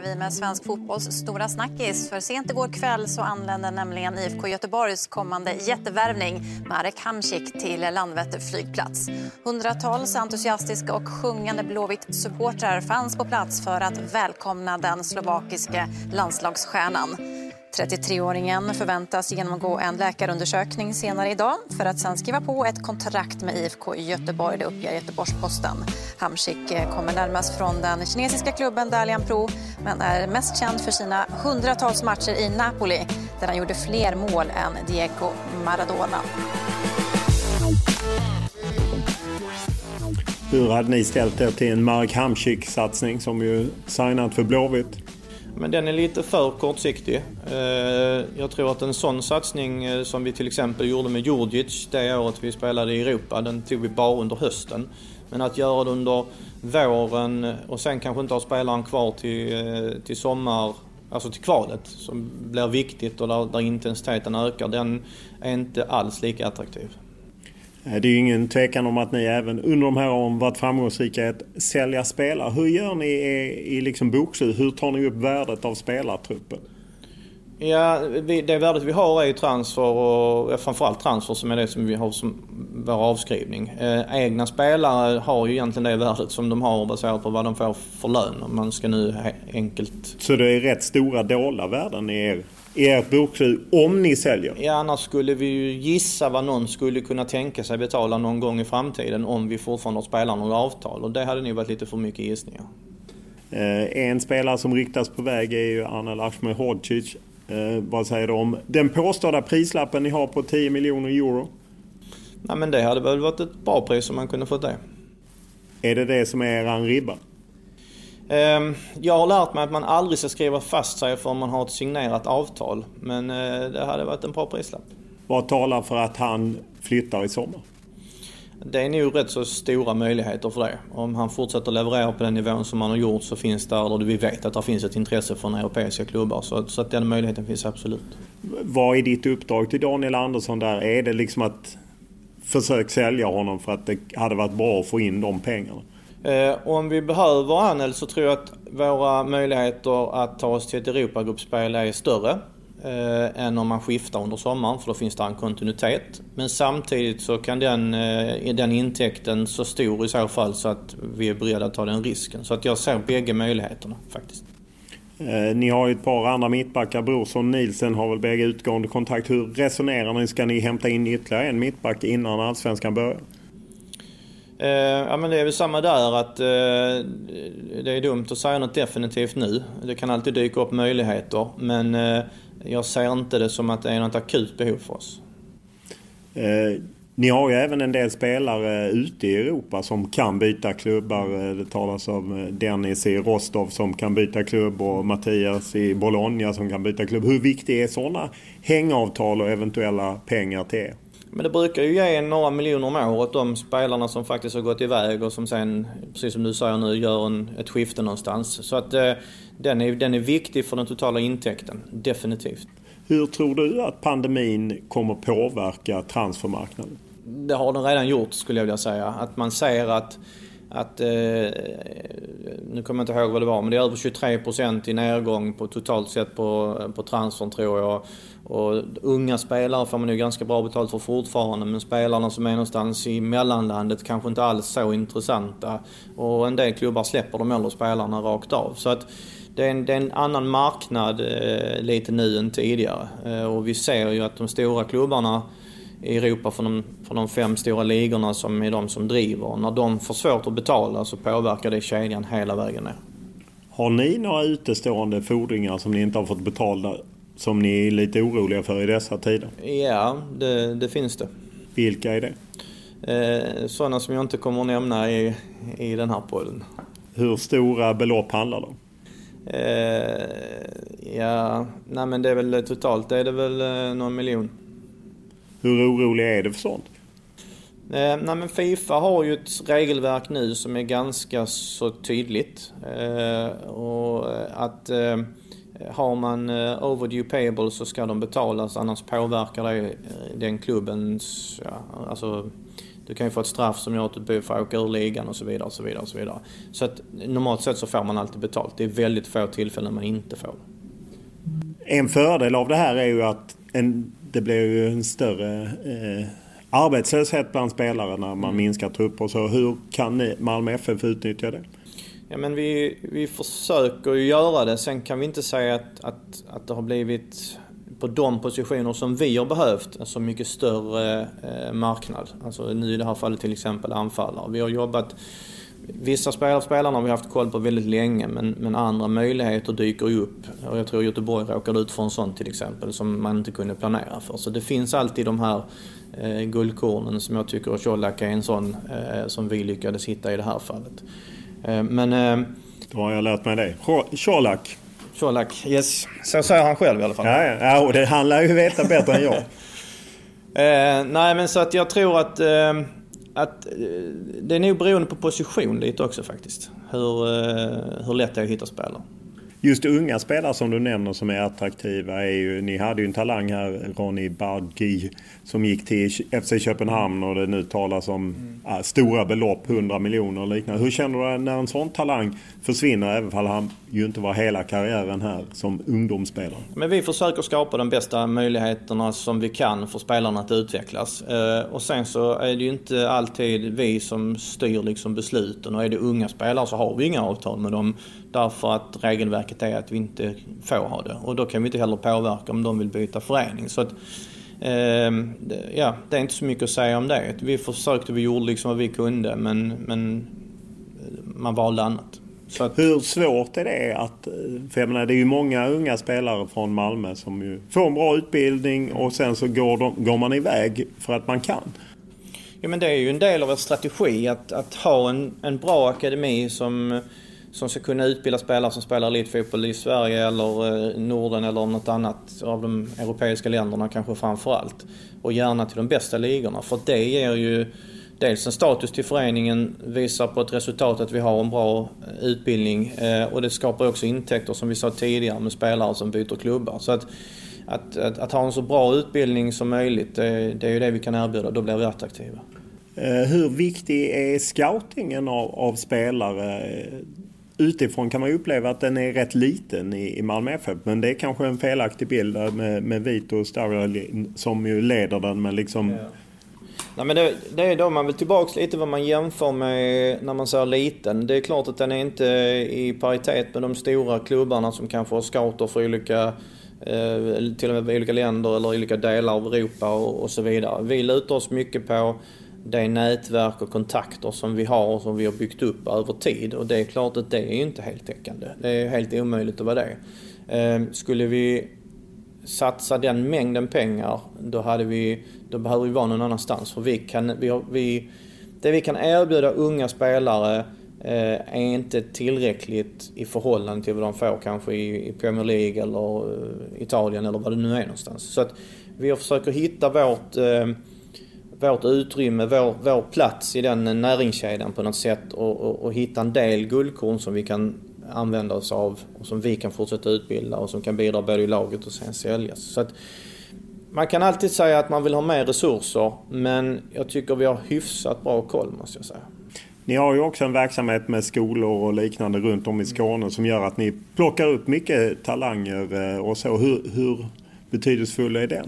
börjar vi med svensk fotbolls stora snackis. För sent igår kväll så anlände nämligen IFK Göteborgs kommande jättevärvning Marek Hamsik till Landvetter flygplats. Hundratals entusiastiska och sjungande Blåvitt-supportrar fanns på plats för att välkomna den slovakiske landslagsstjärnan. 33-åringen förväntas genomgå en läkarundersökning senare idag för att sen skriva på ett kontrakt med IFK Göteborg, det uppger Göteborgs-Posten. Hamsik eh, kommer närmast från den kinesiska klubben Dalian Pro men är mest känd för sina hundratals matcher i Napoli där han gjorde fler mål än Diego Maradona. Hur hade ni ställt er till en Marek Hamsik-satsning som ju signat för Blåvitt? Men den är lite för kortsiktig. Eh, jag tror att en sån satsning eh, som vi till exempel gjorde med Djurdjic det året vi spelade i Europa, den tog vi bara under hösten. Men att göra det under våren och sen kanske inte ha spelaren kvar till, eh, till sommar alltså till kvalet som blir viktigt och där, där intensiteten ökar, den är inte alls lika attraktiv. Eh, det är ju ingen tvekan om att ni även under de här åren varit framgångsrika i att sälja spelare. Hur gör ni i, i liksom bokslut? Hur tar ni upp värdet av spelartruppen? Ja, det värdet vi har är ju transfer och ja, framförallt transfer som är det som vi har som vår avskrivning. Eh, egna spelare har ju egentligen det värdet som de har baserat på vad de får för lön om man ska nu enkelt... Så det är rätt stora dolda värden i er i ert bokslut om ni säljer? Ja, annars skulle vi ju gissa vad någon skulle kunna tänka sig betala någon gång i framtiden om vi fortfarande har spelat några avtal. Och det hade nog varit lite för mycket gissningar. Eh, en spelare som riktas på väg är ju Anel Ahmedhodzic. Eh, vad säger du om den påstådda prislappen ni har på 10 miljoner euro? Nej men det hade väl varit ett bra pris om man kunde fått det. Är det det som är eran ribba? Ehm, jag har lärt mig att man aldrig ska skriva fast sig för man har ett signerat avtal. Men eh, det hade varit en bra prislapp. Vad talar för att han flyttar i sommar? Det är nog rätt så stora möjligheter för det. Om han fortsätter leverera på den nivån som han har gjort så finns där, där vi vet att det finns ett intresse från europeiska klubbar. Så, så att den möjligheten finns absolut. Vad är ditt uppdrag till Daniel Andersson där? Är det liksom att försöka sälja honom för att det hade varit bra att få in de pengarna? Eh, om vi behöver Anel så tror jag att våra möjligheter att ta oss till ett Europagruppspel är större eh, än om man skiftar under sommaren för då finns det en kontinuitet. Men samtidigt så kan den, eh, den intäkten så stor i så fall så att vi är beredda att ta den risken. Så att jag ser bägge möjligheterna faktiskt. Eh, ni har ju ett par andra mittbackar. Brorsson och Nielsen har väl bägge utgående kontakt. Hur resonerar ni? Ska ni hämta in ytterligare en mittback innan Allsvenskan börjar? Eh, ja men det är väl samma där att eh, det är dumt att säga något definitivt nu. Det kan alltid dyka upp möjligheter men eh, jag ser inte det som att det är något akut behov för oss. Eh, ni har ju även en del spelare ute i Europa som kan byta klubbar. Eh, det talas om eh, Dennis i Rostov som kan byta klubb och Mattias i Bologna som kan byta klubb. Hur viktiga är sådana hängavtal och eventuella pengar till er? Men det brukar ju ge några miljoner om året de spelarna som faktiskt har gått iväg och som sen, precis som du säger nu, gör en, ett skifte någonstans. Så att eh, den, är, den är viktig för den totala intäkten, definitivt. Hur tror du att pandemin kommer påverka transfermarknaden? Det har den redan gjort skulle jag vilja säga. Att man ser att att, eh, nu kommer jag inte ihåg vad det var, men det är över 23% i nedgång på totalt sett på, på transfern tror jag. Och unga spelare får man ju ganska bra betalt för fortfarande, men spelarna som är någonstans i mellanlandet kanske inte alls så intressanta. Och en del klubbar släpper de äldre spelarna rakt av. Så att det är en, det är en annan marknad eh, lite nu än tidigare. Eh, och vi ser ju att de stora klubbarna i Europa från de, från de fem stora ligorna som är de som driver. När de får svårt att betala så påverkar det kedjan hela vägen ner. Har ni några utestående fordringar som ni inte har fått betalda som ni är lite oroliga för i dessa tider? Ja, det, det finns det. Vilka är det? Eh, sådana som jag inte kommer att nämna i, i den här podden. Hur stora belopp handlar det om? Eh, ja, nej men det är väl totalt det är det väl eh, någon miljon. Hur orolig är du för sånt? Eh, nej men Fifa har ju ett regelverk nu som är ganska så tydligt. Eh, och att eh, har man eh, overdue payable så ska de betalas annars påverkar det eh, den klubbens, ja, alltså du kan ju få ett straff som gör att du får åka ur ligan och så vidare. och Så vidare, och så vidare. Så att normalt sett så får man alltid betalt. Det är väldigt få tillfällen man inte får. En fördel av det här är ju att en, det blir ju en större eh, arbetslöshet bland spelare när man mm. minskar trupper. Så hur kan ni, Malmö FF utnyttja det? Ja, men vi, vi försöker ju göra det. Sen kan vi inte säga att, att, att det har blivit på de positioner som vi har behövt en så mycket större eh, marknad. Alltså nu i det här fallet till exempel anfallare. Vi har jobbat Vissa spelare, spelarna har vi haft koll på väldigt länge men, men andra möjligheter dyker ju upp. Och jag tror Göteborg råkade ut för en sån till exempel som man inte kunde planera för. Så det finns alltid de här eh, guldkornen som jag tycker Colak är en sån eh, som vi lyckades hitta i det här fallet. Eh, men... Eh, Då har jag lärt mig det. Colak. Colak, yes. Så säger han själv i alla fall. Ja, ja. ja och det handlar ju veta bättre än jag. [laughs] Eh, nej men så att jag tror att eh, att eh, det är nog beroende på position lite också faktiskt. Hur, hur lätt det är att hitta spelare. Just unga spelare som du nämner som är attraktiva är ju, ni hade ju en talang här, Ronny Badgi, som gick till FC Köpenhamn och det nu talas om mm. äh, stora belopp, 100 miljoner och liknande. Hur känner du när en sån talang försvinner, även om han ju inte var hela karriären här som ungdomsspelare? Men vi försöker skapa de bästa möjligheterna som vi kan för spelarna att utvecklas. Eh, och sen så är det ju inte alltid vi som styr liksom besluten och är det unga spelare så har vi inga avtal med dem därför att regelverket är att vi inte får ha det. Och då kan vi inte heller påverka om de vill byta förening. Så att, eh, ja, det är inte så mycket att säga om det. Vi försökte, vi gjorde liksom vad vi kunde men, men man valde annat. Att... Hur svårt är det att... För jag menar, det är ju många unga spelare från Malmö som ju får en bra utbildning och sen så går, de, går man iväg för att man kan. Ja men det är ju en del av en strategi att, att ha en, en bra akademi som, som ska kunna utbilda spelare som spelar elitfotboll i Sverige eller eh, Norden eller något annat av de europeiska länderna kanske framför allt. Och gärna till de bästa ligorna för det ger ju dels en status till föreningen, visar på ett resultat att vi har en bra eh, utbildning eh, och det skapar också intäkter som vi sa tidigare med spelare som byter klubbar. Så att, att, att, att ha en så bra utbildning som möjligt, det, det är ju det vi kan erbjuda. Då blir vi attraktiva. Hur viktig är scoutingen av, av spelare? Utifrån kan man ju uppleva att den är rätt liten i, i Malmö FF. Men det är kanske en felaktig bild med, med Vito Starrelin som ju leder den. Men liksom ja Nej, men det, det är då man vill tillbaks lite vad man jämför med när man säger liten. Det är klart att den är inte i paritet med de stora klubbarna som kanske har scouter för olika eh, till och med olika länder eller olika delar av Europa och, och så vidare. Vi lutar oss mycket på det nätverk och kontakter som vi har och som vi har byggt upp över tid. Och det är klart att det är inte heltäckande. Det är helt omöjligt att vara det. Ehm, skulle vi satsa den mängden pengar, då, hade vi, då behöver vi vara någon annanstans. För vi kan, vi, har, vi, det vi kan erbjuda unga spelare eh, är inte tillräckligt i förhållande till vad de får kanske i, Premier League eller eh, Italien eller vad det nu är någonstans. Så att vi försöker hitta vårt, eh, vårt utrymme, vår, vår plats i den näringskedjan på något sätt och, och, och hitta en del guldkorn som vi kan använda oss av och som vi kan fortsätta utbilda och som kan bidra både i laget och sen säljas. Så att man kan alltid säga att man vill ha mer resurser men jag tycker vi har hyfsat bra koll måste jag säga. Ni har ju också en verksamhet med skolor och liknande runt om i Skåne som gör att ni plockar upp mycket talanger eh, och så. Hur, hur betydelsefull är den?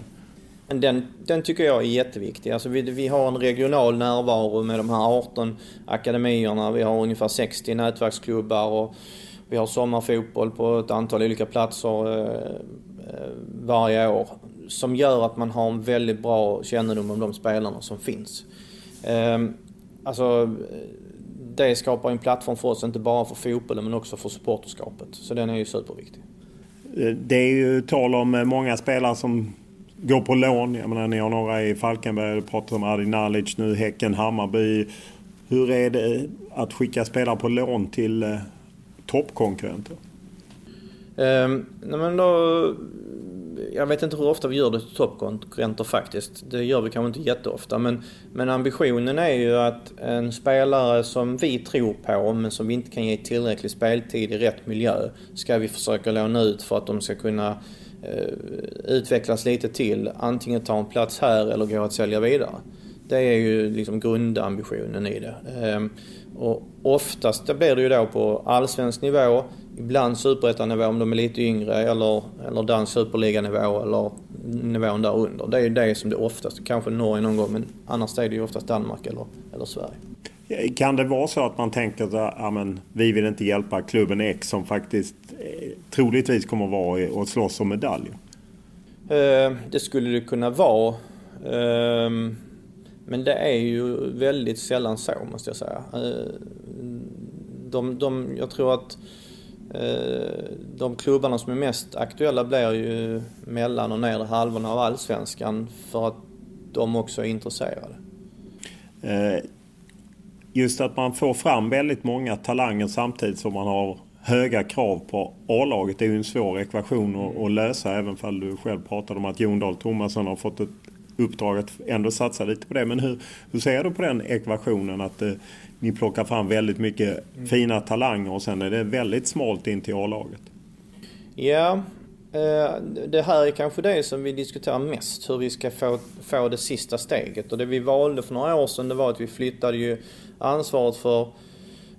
Den, den tycker jag är jätteviktig. Alltså vi, vi har en regional närvaro med de här 18 akademierna. Vi har ungefär 60 nätverksklubbar och vi har sommarfotboll på ett antal olika platser eh, eh, varje år. Som gör att man har en väldigt bra kännedom om de spelarna som finns. Eh, alltså, det skapar en plattform för oss, inte bara för fotbollen men också för supporterskapet. Så den är ju superviktig. Eh, det är ju tal om eh, många spelare som går på lån. Jag menar, ni har några i Falkenberg, du pratar om Adi Nalic nu, Häcken, Hammarby. Hur är det att skicka spelare på lån till eh, toppkonkurrenter? Um, men då, jag vet inte hur ofta vi gör det till toppkonkurrenter faktiskt. Det gör vi kanske inte jätteofta. Men, men ambitionen är ju att en spelare som vi tror på men som vi inte kan ge tillräcklig speltid i rätt miljö ska vi försöka låna ut för att de ska kunna Eh, utvecklas lite till. Antingen ta en plats här eller gå att sälja vidare. Det är ju liksom grundambitionen i det. Ehm, och oftast det blir det ju då på allsvensk nivå, ibland superettanivå om de är lite yngre eller, eller dansk superliganivå eller nivån där under. Det är ju det som det oftast, kanske Norge någon gång men annars är det ju oftast Danmark eller, eller Sverige. Kan det vara så att man tänker att ja, vi vill inte hjälpa klubben X som faktiskt troligtvis kommer att vara och slåss om medaljer? Eh, det skulle det kunna vara. Eh, men det är ju väldigt sällan så måste jag säga. Eh, de, de, jag tror att eh, de klubbarna som är mest aktuella blir ju mellan och nedre halvorna av allsvenskan för att de också är intresserade. Eh, just att man får fram väldigt många talanger samtidigt som man har höga krav på A-laget är ju en svår ekvation att, lösa även om du själv pratade om att Jon Dahl Tomasson har fått ett uppdrag att ändå satsa lite på det. Men hur, hur ser du på den ekvationen att eh, ni plockar fram väldigt mycket mm. fina talanger och sen är det väldigt smalt in till A-laget? Ja, eh, det här är kanske det som vi diskuterar mest. Hur vi ska få, få det sista steget. Och det vi valde för några år sedan det var att vi flyttade ju ansvaret för...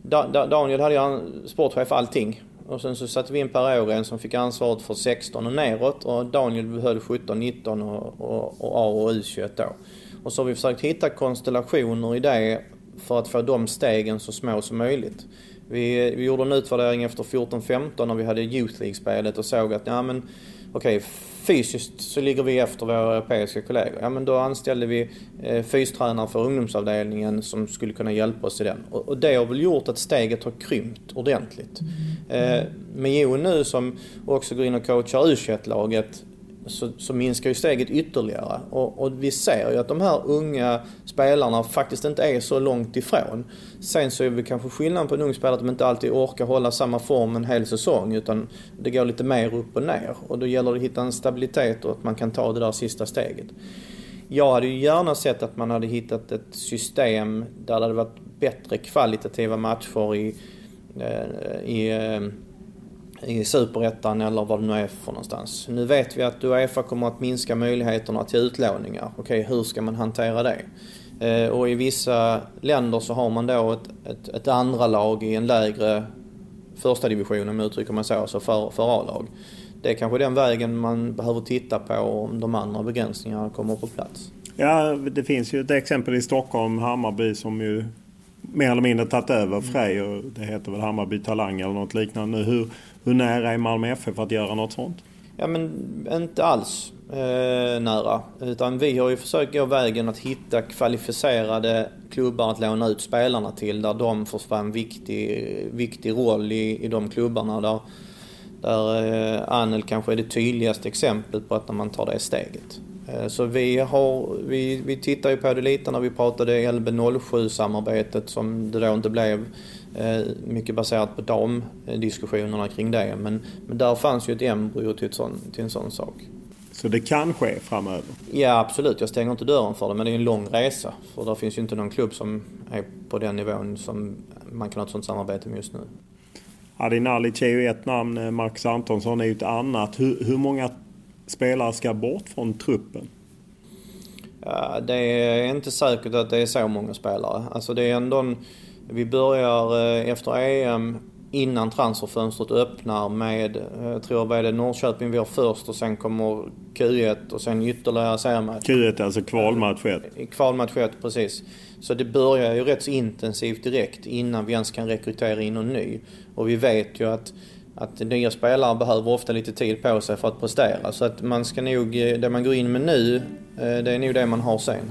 Daniel hade ju sportchef allting. Och sen så satte vi in Per Ågren som fick ansvaret för 16 och neråt och Daniel behöll 17, 19 och, och, och A och U21 då. Och så har vi försökt hitta konstellationer i det för att få de stegen så små som möjligt. Vi, vi gjorde en utvärdering efter 14-15 när vi hade Youth League-spelet och såg att ja, men, okej, okay, fysiskt så ligger vi efter våra europeiska kollegor. Ja, men då anställde vi eh, fystränare för ungdomsavdelningen som skulle kunna hjälpa oss i den. Och, och det har väl gjort att steget har krympt ordentligt. Eh, med Jo nu som också går in och coachar u laget så, så, minskar ju steget ytterligare. Och, och, vi ser ju att de här unga spelarna faktiskt inte är så långt ifrån. Sen så är vi kanske skillnaden på en ung spelare att de inte alltid orkar hålla samma form en hel säsong utan det går lite mer upp och ner. Och då gäller det att hitta en stabilitet och att man kan ta det där sista steget. Jag hade ju gärna sett att man hade hittat ett system där det hade varit bättre kvalitativa matcher i, eh, i eh, i superettan eller vad det nu är för någonstans. Nu vet vi att Uefa kommer att minska möjligheterna till utlåningar. Okej, hur ska man hantera det? Eh, och i vissa länder så har man då ett, ett, ett andra lag i en lägre första division om jag uttrycker mig så, alltså för, för A-lag. Det är kanske den vägen man behöver titta på om de andra begränsningarna kommer på plats. Ja, det finns ju ett exempel i Stockholm, Hammarby, som ju mer eller mindre tagit över Frej och det heter väl Hammarby Talang eller något liknande nu. Hur, hur nära är Malmö FF att göra något sånt? Ja men inte alls eh, nära. Utan vi har ju försökt gå vägen att hitta kvalificerade klubbar att låna ut spelarna till. Där de får spela en viktig, viktig roll i, i de klubbarna. Där, där eh, Anel kanske är det tydligaste exemplet på att när man tar det steget. Eh, så vi, har, vi, vi tittar ju på det lite när vi pratade LB07-samarbetet som det då inte blev. Eh, mycket baserat på damdiskussionerna kring det. Men, men där fanns ju ett embryo till, sån, till en sån sak. Så det kan ske framöver? Ja absolut, jag stänger inte dörren för det men det är en lång resa. För det finns ju inte någon klubb som är på den nivån som man kan ha ett sånt samarbete med just nu. Adi Nalic är ju ett namn, eh, Max Antonsson är ju ett annat. Hur, hur många spelare ska bort från truppen? Ja, det är inte säkert att det är så många spelare. Alltså det är ändå en, Vi börjar eh, efter EM innan transferfönstret öppnar med, eh, jag tror vad är det, Norrköping vi har först och sen kommer Q1 och sen ytterligare seriematch. Q1 alltså kvalmatch 1? Kvalmatch 1, precis. Så det börjar ju rätt så intensivt direkt innan vi ens kan rekrytera in någon ny. Och vi vet ju att att nya spelare behöver ofta lite tid på sig för att prestera. Så att man ska nog, eh, det man går in med nu, det är nog det man har sen.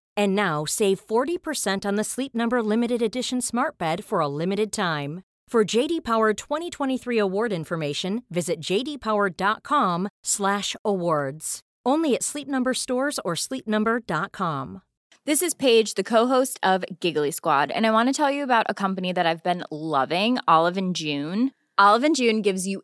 And now save 40% on the Sleep Number limited edition smart bed for a limited time. For JD Power 2023 award information, visit jdpower.com/awards. Only at Sleep Number stores or sleepnumber.com. This is Paige, the co-host of Giggly Squad, and I want to tell you about a company that I've been loving, Olive and June. Olive and June gives you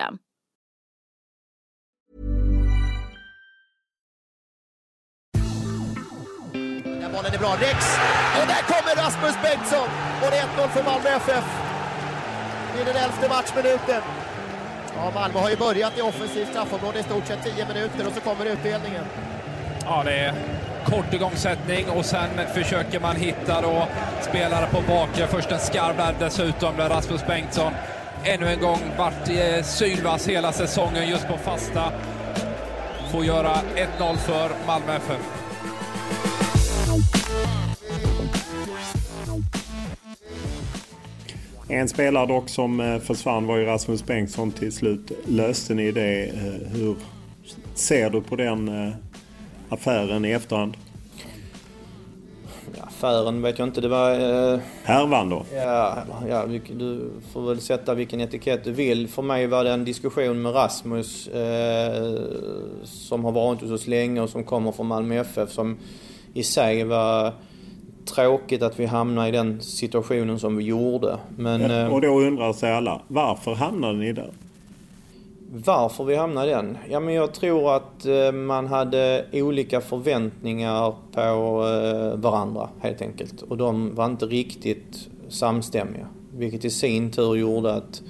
Den bollen är bra. Rex! Och där kommer Rasmus Bengtsson! Och det är 1-0 för Malmö FF. I den elfte matchminuten. Ja, Malmö har ju börjat i offensivt straffområde i stort sett 10 minuter och så kommer utdelningen. Ja, det är kort igångsättning och sen försöker man hitta då spelare på bakre. Först en skarv där dessutom, där Rasmus Bengtsson ännu en gång varit eh, sylvass hela säsongen just på fasta. Får göra 1-0 för Malmö FF. En spelare dock som eh, försvann var ju Rasmus Bengtsson till slut. Löste ni det? Eh, hur ser du på den eh, affären i efterhand? Affären vet jag inte. Det var... Eh... Härvan då? Ja, ja, du får väl sätta vilken etikett du vill. För mig var det en diskussion med Rasmus eh, som har varit hos oss länge och som kommer från Malmö FF som i sig var tråkigt att vi hamnade i den situationen som vi gjorde. Men, ja, och då undrar sig alla, varför hamnade ni där? Varför vi hamnade i den? Ja men jag tror att eh, man hade olika förväntningar på eh, varandra helt enkelt. Och de var inte riktigt samstämmiga. Vilket i sin tur gjorde att,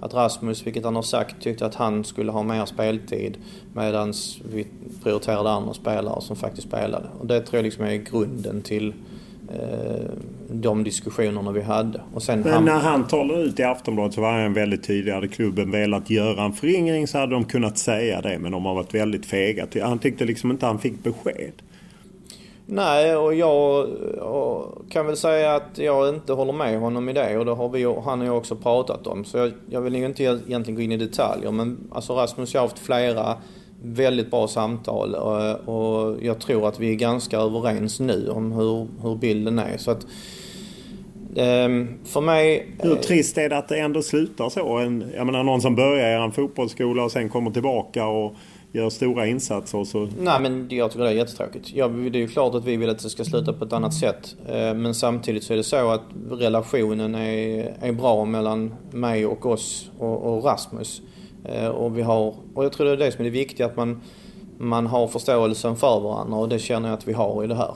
att Rasmus, vilket han har sagt, tyckte att han skulle ha mer speltid. Medan vi prioriterade andra spelare som faktiskt spelade. Och det tror jag liksom är grunden till de diskussionerna vi hade. Och sen Men när han talade ut i Aftonbladet så var han väldigt tydlig. Hade klubben velat göra en föryngring så hade de kunnat säga det. Men de har varit väldigt fega. Han tyckte liksom inte han fick besked. Nej, och jag kan väl säga att jag inte håller med honom i det. Och det har vi, han och jag också pratat om. Så jag, jag vill inte egentligen gå in i detaljer. Men alltså Rasmus, jag har haft flera väldigt bra samtal och jag tror att vi är ganska överens nu om hur, hur bilden är. Så att, ehm, för mig... Hur trist är det att det ändå slutar så? En, jag menar någon som börjar i en fotbollsskola och sen kommer tillbaka och gör stora insatser. Och så... Nej men jag tycker det är jättetråkigt. Ja, det är ju klart att vi vill att det ska sluta på ett annat sätt. Eh, men samtidigt så är det så att relationen är, är bra mellan mig och oss och, och Rasmus. Eh, och, vi har, och jag tror det är det som är det viktiga, att man, man har förståelsen för varandra och det känner jag att vi har i det här.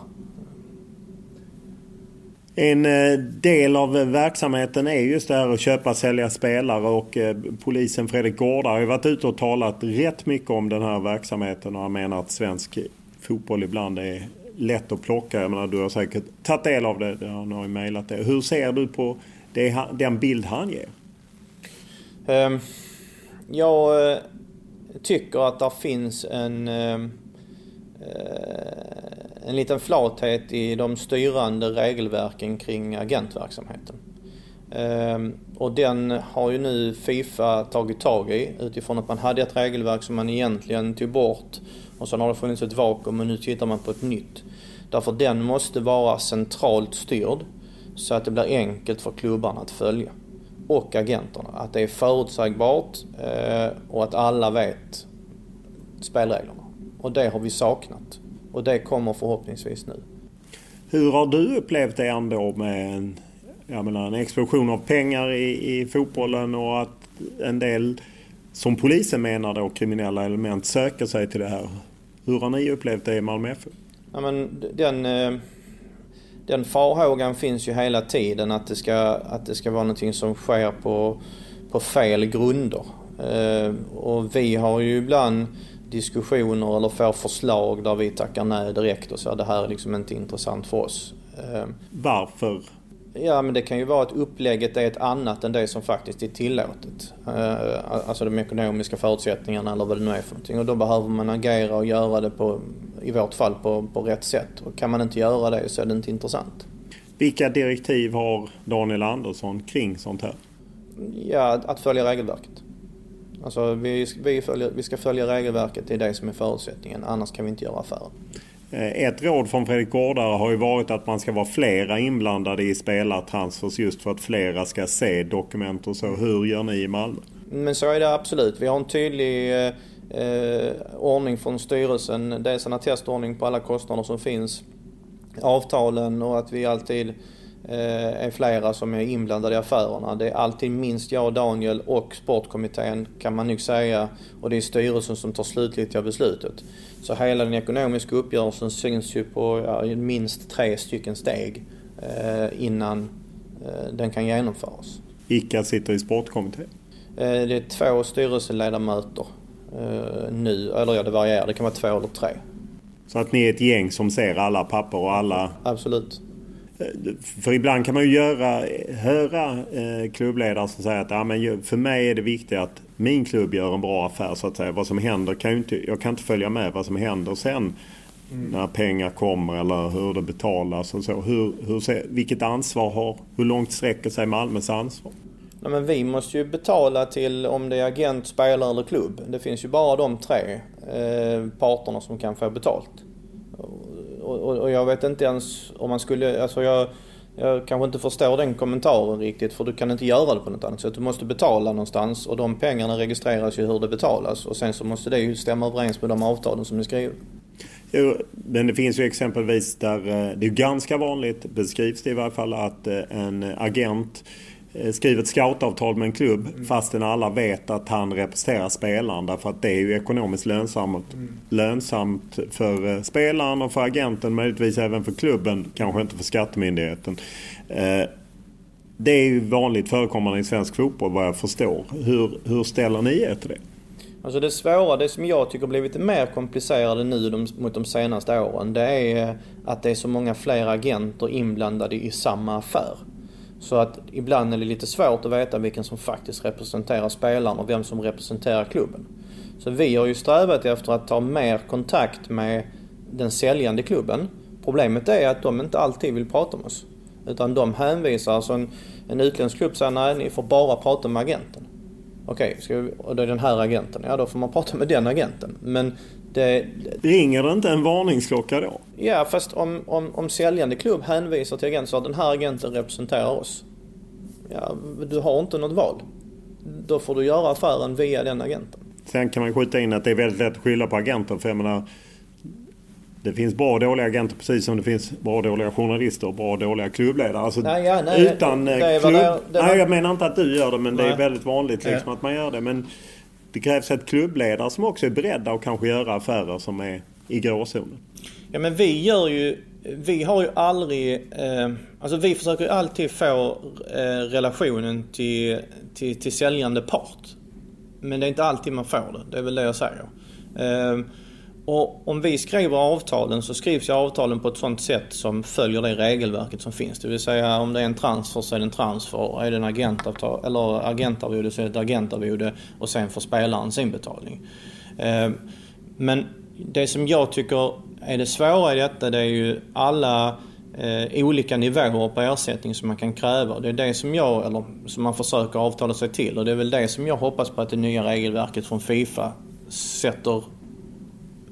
En eh, del av verksamheten är just det här att köpa och sälja spelare och eh, polisen Fredrik Gårda har ju varit ute och talat rätt mycket om den här verksamheten och han menar att svensk fotboll ibland är lätt att plocka. Jag menar, du har säkert tagit del av det, han har ju mejlat det. Hur ser du på det, den bild han ger? Um jag eh, tycker att det finns en, eh, eh, en liten flathet i de styrande regelverken kring agentverksamheten. Eh, och den har ju nu Fifa tagit tag i utifrån att man hade ett regelverk som man egentligen tog bort och sen har det funnits ett vakuum och nu tittar man på ett nytt. Därför den måste vara centralt styrd så att det blir enkelt för klubbarna att följa och agenterna. Att det är förutsägbart eh, och att alla vet spelreglerna. Och det har vi saknat. Och det kommer förhoppningsvis nu. Hur har du upplevt det ändå med en, jag menar, en explosion av pengar i, i fotbollen och att en del, som polisen menar då, kriminella element söker sig till det här. Hur har ni upplevt det i Malmö FF? Ja, men den, eh, den farhågan finns ju hela tiden att det ska, att det ska vara någonting som sker på, på fel grunder. Eh, och vi har ju ibland diskussioner eller får förslag där vi tackar nej direkt och säger det här är liksom inte intressant för oss. Eh, Varför? Ja men det kan ju vara att upplägget är ett annat än det som faktiskt är tillåtet. Eh, alltså de ekonomiska förutsättningarna eller vad det nu är för någonting. Och då behöver man agera och göra det på, i vårt fall på, på rätt sätt. Och kan man inte göra det så är det inte intressant. Vilka direktiv har Daniel Andersson kring sånt här? Ja, att följa regelverket. Alltså vi, vi, följer, vi ska följa regelverket, det är det som är förutsättningen. Annars kan vi inte göra affärer. Eh, ett råd från Fredrik Gårdare har ju varit att man ska vara flera inblandade i spelartransfers just för att flera ska se dokument och så. Hur gör ni i Malmö? Men så är det absolut. Vi har en tydlig eh, eh ordning från styrelsen. Dels en attestordning på alla kostnader som finns. Avtalen och att vi alltid Eh, är flera som är inblandade i affärerna. Det är alltid minst jag, Daniel och sportkommittén kan man nog säga. Och det är styrelsen som tar slutgiltiga beslutet. Så hela den ekonomiska uppgörelsen syns ju på ja, minst tre stycken steg eh, innan eh, den kan genomföras. Vilka sitter i sportkommittén? Eh, det är två styrelseledamöter eh, nu, eller ja det varierar, det kan vara två eller tre. Så att ni är ett gäng som ser alla papper och alla... Absolut. För ibland kan man ju göra, höra eh, klubbledare som säger att ja, men för mig är det viktigt att min klubb gör en bra affär så att säga. Vad som händer kan ju inte, jag kan inte följa med vad som händer sen mm. när pengar kommer eller hur det betalas och så. Hur, hur, vilket ansvar har, hur långt sträcker sig Malmös ansvar? Nej, men vi måste ju betala till om det är agent, spelare eller klubb. Det finns ju bara de tre eh, parterna som kan få betalt och, och, jag vet inte ens om man skulle, alltså jag, jag kanske inte förstår den kommentaren riktigt för du kan inte göra det på något annat sätt. Du måste betala någonstans och de pengarna registreras ju hur det betalas och sen så måste det ju stämma överens med de avtalen som ni skriver. Jo, men det finns ju exempelvis där eh, det är ganska vanligt, beskrivs det i varje fall, att eh, en agent Eh, skriver ett scoutavtal med en klubb mm. fastän alla vet att han representerar spelaren. Därför att det är ju ekonomiskt lönsamt, mm. lönsamt för eh, spelaren och för agenten, möjligtvis även för klubben, kanske inte för skattemyndigheten. Eh, det är ju vanligt förekommande i svensk fotboll vad jag förstår. Hur, hur ställer ni er till det? Alltså det svåra, det som jag tycker blivit mer komplicerade nu de, mot de senaste åren, det är att det är så många fler agenter inblandade i samma affär. Så att ibland är det lite svårt att veta vilken som faktiskt representerar spelaren och vem som representerar klubben. Så vi har ju strävat efter att ta mer kontakt med den säljande klubben. Problemet är att de inte alltid vill prata med oss. Utan de hänvisar, alltså en, en utländsk klubb säger nej, ni får bara prata med agenten. Okej, okay, och det är den här agenten. Ja, då får man prata med den agenten. Men det, Ringer det inte en varningsklocka då? Ja, fast om, om, om säljande klubb hänvisar till agenten så att den här agenten representerar oss. Ja, du har inte något val. Då får du göra affären via den agenten. Sen kan man skjuta in att det är väldigt lätt att skylla på agenten. För jag menar, det finns bra och dåliga agenter precis som det finns bra och dåliga journalister och bra och dåliga klubbledare. Alltså, nej, ja, nej, utan det, det, klubb... Det, nej, jag menar inte att du gör det men nej. det är väldigt vanligt liksom, att man gör det. Men det krävs ett klubbledare som också är beredda att kanske göra affärer som är i gråzonen. Ja men vi gör ju, vi har ju aldrig, eh, alltså vi försöker ju alltid få eh, relationen till, till, till säljande part. Men det är inte alltid man får det, det är väl det jag säger. Eh, och om vi skriver avtalen så skrivs ju avtalen på ett sånt sätt som följer det regelverket som finns. Det vill säga om det är en transfer så är det en transfer. Är det en agentavtal, eller agentarvode så är det ett agentarvode och sen får spelaren sin betalning. Eh, men det som jag tycker är det svåra i detta det är ju alla eh, olika nivåer på ersättning som man kan kräva. Det är det som jag, eller som man försöker avtala sig till och det är väl det som jag hoppas på att det nya regelverket från Fifa sätter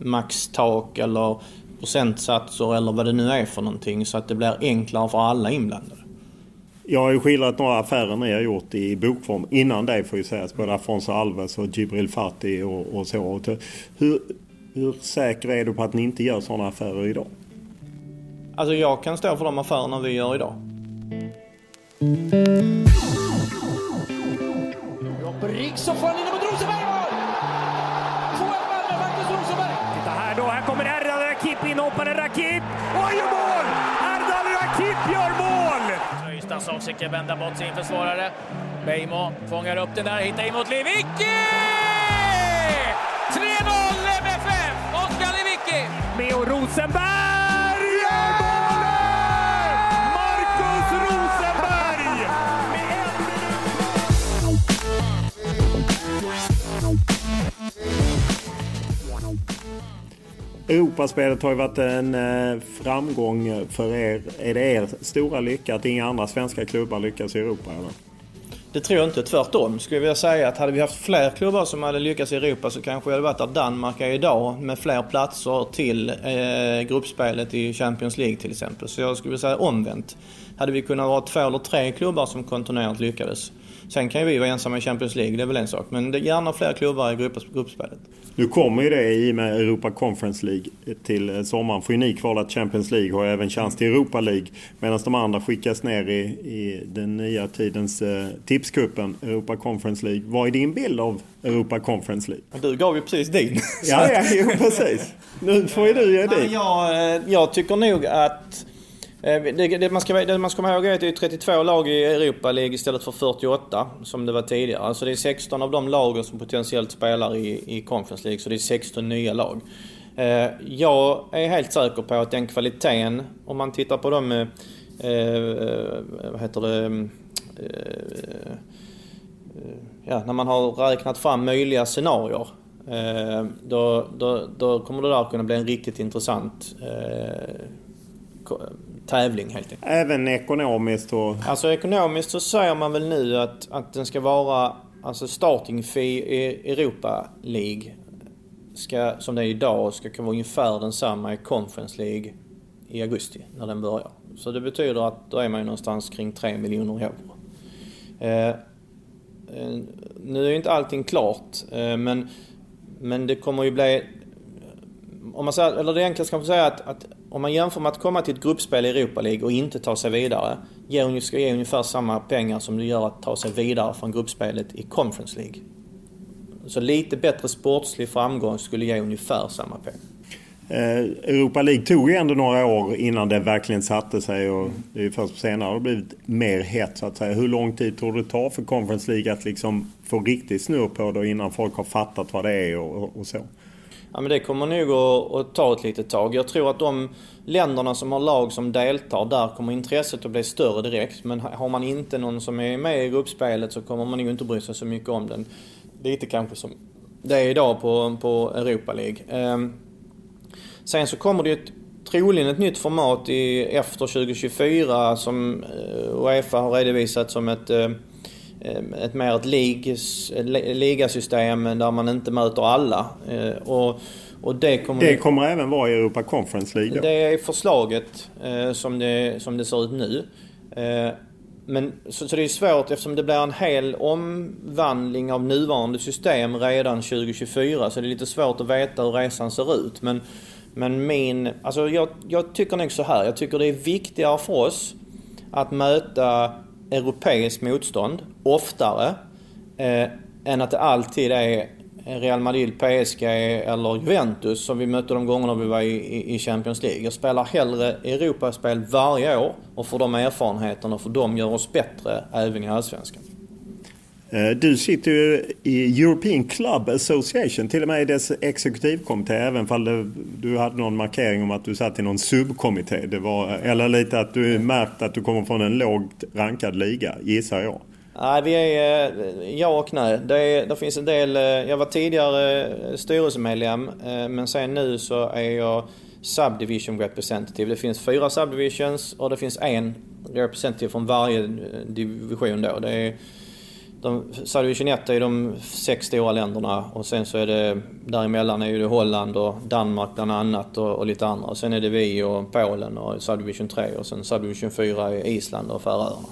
maxtak eller procentsatser eller vad det nu är för någonting så att det blir enklare för alla inblandade. Jag har ju skildrat några affärer ni har gjort i bokform innan det får ju sägas. Både Afonso Alves och Jibril Fati och, och så. Hur, hur säker är du på att ni inte gör sådana affärer idag? Alltså jag kan stå för de affärerna vi gör idag. Robert Riksson får in mot Rosenberg! Inhopparen Rakip och han gör mål! Erdal Rakip gör mål! Öystason försöker vända bort sin försvarare. Beijmo fångar upp den där, hittar in mot Lewicki! 3-0 MFF! Oskar Lewicki! Meo Rosenberg Europaspelet har ju varit en eh, framgång för er. Är det er stora lycka att inga andra svenska klubbar lyckas i Europa? Eller? Det tror jag inte. Tvärtom skulle jag vilja säga att hade vi haft fler klubbar som hade lyckats i Europa så kanske jag hade varit där Danmark är idag med fler platser till eh, gruppspelet i Champions League till exempel. Så jag skulle vilja säga omvänt. Hade vi kunnat vara två eller tre klubbar som kontinuerligt lyckades. Sen kan ju vi vara ensamma i Champions League, det är väl en sak. Men det är gärna fler klubbar i gruppspelet. Nu kommer ju det i och med Europa Conference League till sommaren. Får ju ni kvala till Champions League och även chans till Europa League. Medan de andra skickas ner i, i den nya tidens eh, tipskuppen Europa Conference League. Vad är din bild av Europa Conference League? Du gav ju precis din. ja, ja jo, precis. Nu får ju du ge din. Jag, eh, jag tycker nog att Eh, det, det, man ska, det man ska komma ihåg är att det är 32 lag i Europa League istället för 48 som det var tidigare. Alltså det är 16 av de lagen som potentiellt spelar i, i Conference League, så det är 16 nya lag. Eh, jag är helt säker på att den kvaliteten, om man tittar på de, eh, eh, vad heter det, mm, eh, ja, när man har räknat fram möjliga scenarier då, då, då kommer det där kunna bli en riktigt intressant tävling helt enkelt. Även ekonomiskt och... Alltså ekonomiskt så säger man väl nu att, att den ska vara, alltså starting fee i Europa League ska, som det är idag, ska kunna vara ungefär densamma i Conference League i augusti när den börjar. Så det betyder att då är man ju någonstans kring 3 miljoner euro. Eh, eh, nu är ju inte allting klart eh, men, men det kommer ju bli om man säger, eller det enklast kan man säga att, att om man jämför med att komma till ett gruppspel i Europa League och inte ta sig vidare, ger, ska ge ungefär samma pengar som det gör att ta sig vidare från gruppspelet i Conference League. Så lite bättre sportslig framgång skulle ge ungefär samma pengar. Eh, Europa League tog ju ändå några år innan det verkligen satte sig och det är ju först senare det har blivit mer hett så att säga. Hur lång tid tror du det tar för Conference League att liksom få riktigt snurr på det innan folk har fattat vad det är och, och så? Ja, men det kommer nog att, att, ta ett litet tag. Jag tror att de länderna som har lag som deltar, där kommer intresset att bli större direkt. Men har man inte någon som är med i gruppspelet så kommer man nog inte bry sig så mycket om den. Lite kanske som det är idag på, på Europa League. Ehm, sen så kommer det ju troligen ett nytt format i, efter 2024 som eh, Uefa har redovisat som ett eh, ett mer ett lig, ligasystem där man inte möter alla. Eh, och, och det, kommer, det kommer även vara i Europa Conference League? Då. Det är förslaget eh, som, det, som det ser ut nu. Men, så, så det är svårt eftersom det blir en hel omvandling av nuvarande system redan 2024 så det är lite svårt att veta hur resan ser ut. Men, men min, alltså jag, jag tycker nog så här. Jag tycker det är viktigare för oss att möta europeiskt motstånd oftare eh, än att det alltid är Real Madrid, PSG eller Juventus som vi mötte de gångerna vi var i, i Champions League. Jag spelar hellre Europaspel varje år och får de erfarenheterna för de gör oss bättre även i Allsvenskan. Eh, du sitter ju i European Club Association, till och med i dess exekutivkommitté, även om du hade någon markering om att du satt i någon subkommitté. Det var, eller lite att du märkt att du kommer från en lågt rankad liga, gissar jag. Nej, vi är eh, ja och nej. Det, är, det finns en del, eh, jag var tidigare styrelsemedlem men sen nu så är jag Subdivision Representative. Det finns fyra subdivisions och det finns en representative från varje division då. Det är de, Subdivision 1 är de sex stora länderna och sen så är det däremellan är ju det Holland och Danmark bland annat och, och lite andra. Och sen är det vi och Polen och Subdivision 3 och sen Subdivision 4 är Island och Färöarna.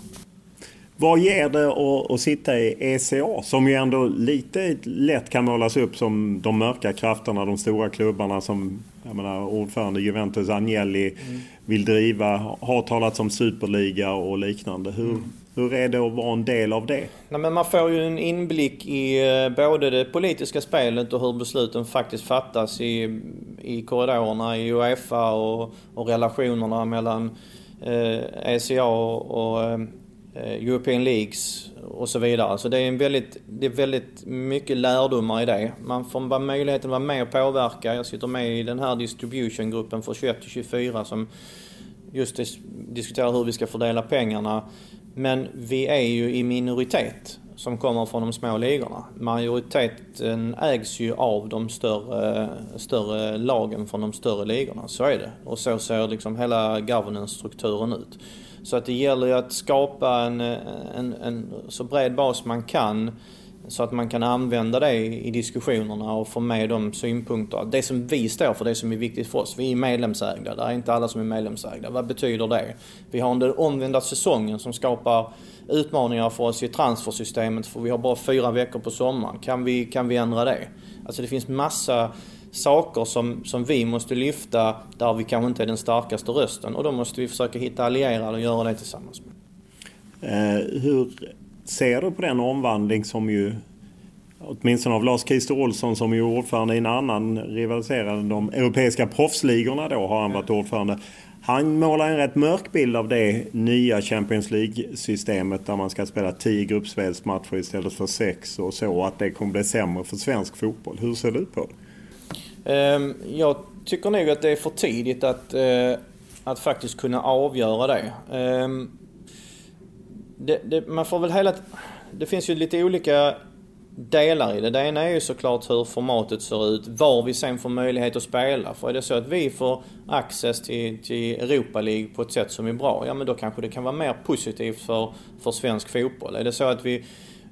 Vad ger det att, att sitta i ECA som ju ändå lite lätt kan målas upp som de mörka krafterna, de stora klubbarna som jag menar, ordförande Juventus Agnelli mm. vill driva, har talats om superliga och liknande. Hur, mm. Hur är det att vara en del av det? Nej, men man får ju en inblick i eh, både det politiska spelet och hur besluten faktiskt fattas i, i korridorerna i Uefa och, och relationerna mellan eh, ECA och, och eh, European Leagues och så vidare. Så det är, en väldigt, det är väldigt mycket lärdomar i det. Man får bara möjligheten att vara med och påverka. Jag sitter med i den här distribution-gruppen för 21 24 som just diskuterar hur vi ska fördela pengarna. Men vi är ju i minoritet som kommer från de små ligorna. Majoriteten ägs ju av de större, större lagen från de större ligorna. Så är det. Och så ser liksom hela governance-strukturen ut. Så att det gäller ju att skapa en, en, en så bred bas man kan så att man kan använda det i diskussionerna och få med de synpunkter. Det som vi står för, det som är viktigt för oss. Vi är medlemsägda, det är inte alla som är medlemsägda. Vad betyder det? Vi har den omvända säsongen som skapar utmaningar för oss i transfersystemet för vi har bara fyra veckor på sommaren. Kan vi, kan vi ändra det? Alltså det finns massa saker som, som vi måste lyfta där vi kanske inte är den starkaste rösten och då måste vi försöka hitta allierade och göra det tillsammans med. Eh, hur ser du på den omvandling som ju åtminstone av Lars-Christer Olsson som är ordförande i en annan rivaliserande, de europeiska proffsligorna då har han varit ordförande. Han målar en rätt mörk bild av det nya Champions League-systemet där man ska spela 10 gruppspelsmatcher istället för 6 och så. Att det kommer bli sämre för svensk fotboll. Hur ser du på det? Ehm, jag tycker nog att det är för tidigt att, eh, att faktiskt kunna avgöra det. Ehm, det, det man får väl hela... Det finns ju lite olika delar i det. Det ena är ju såklart hur formatet ser ut, var vi sen får möjlighet att spela. För är det så att vi får access till, till Europa League på ett sätt som är bra, ja men då kanske det kan vara mer positivt för, för svensk fotboll. Är det så att vi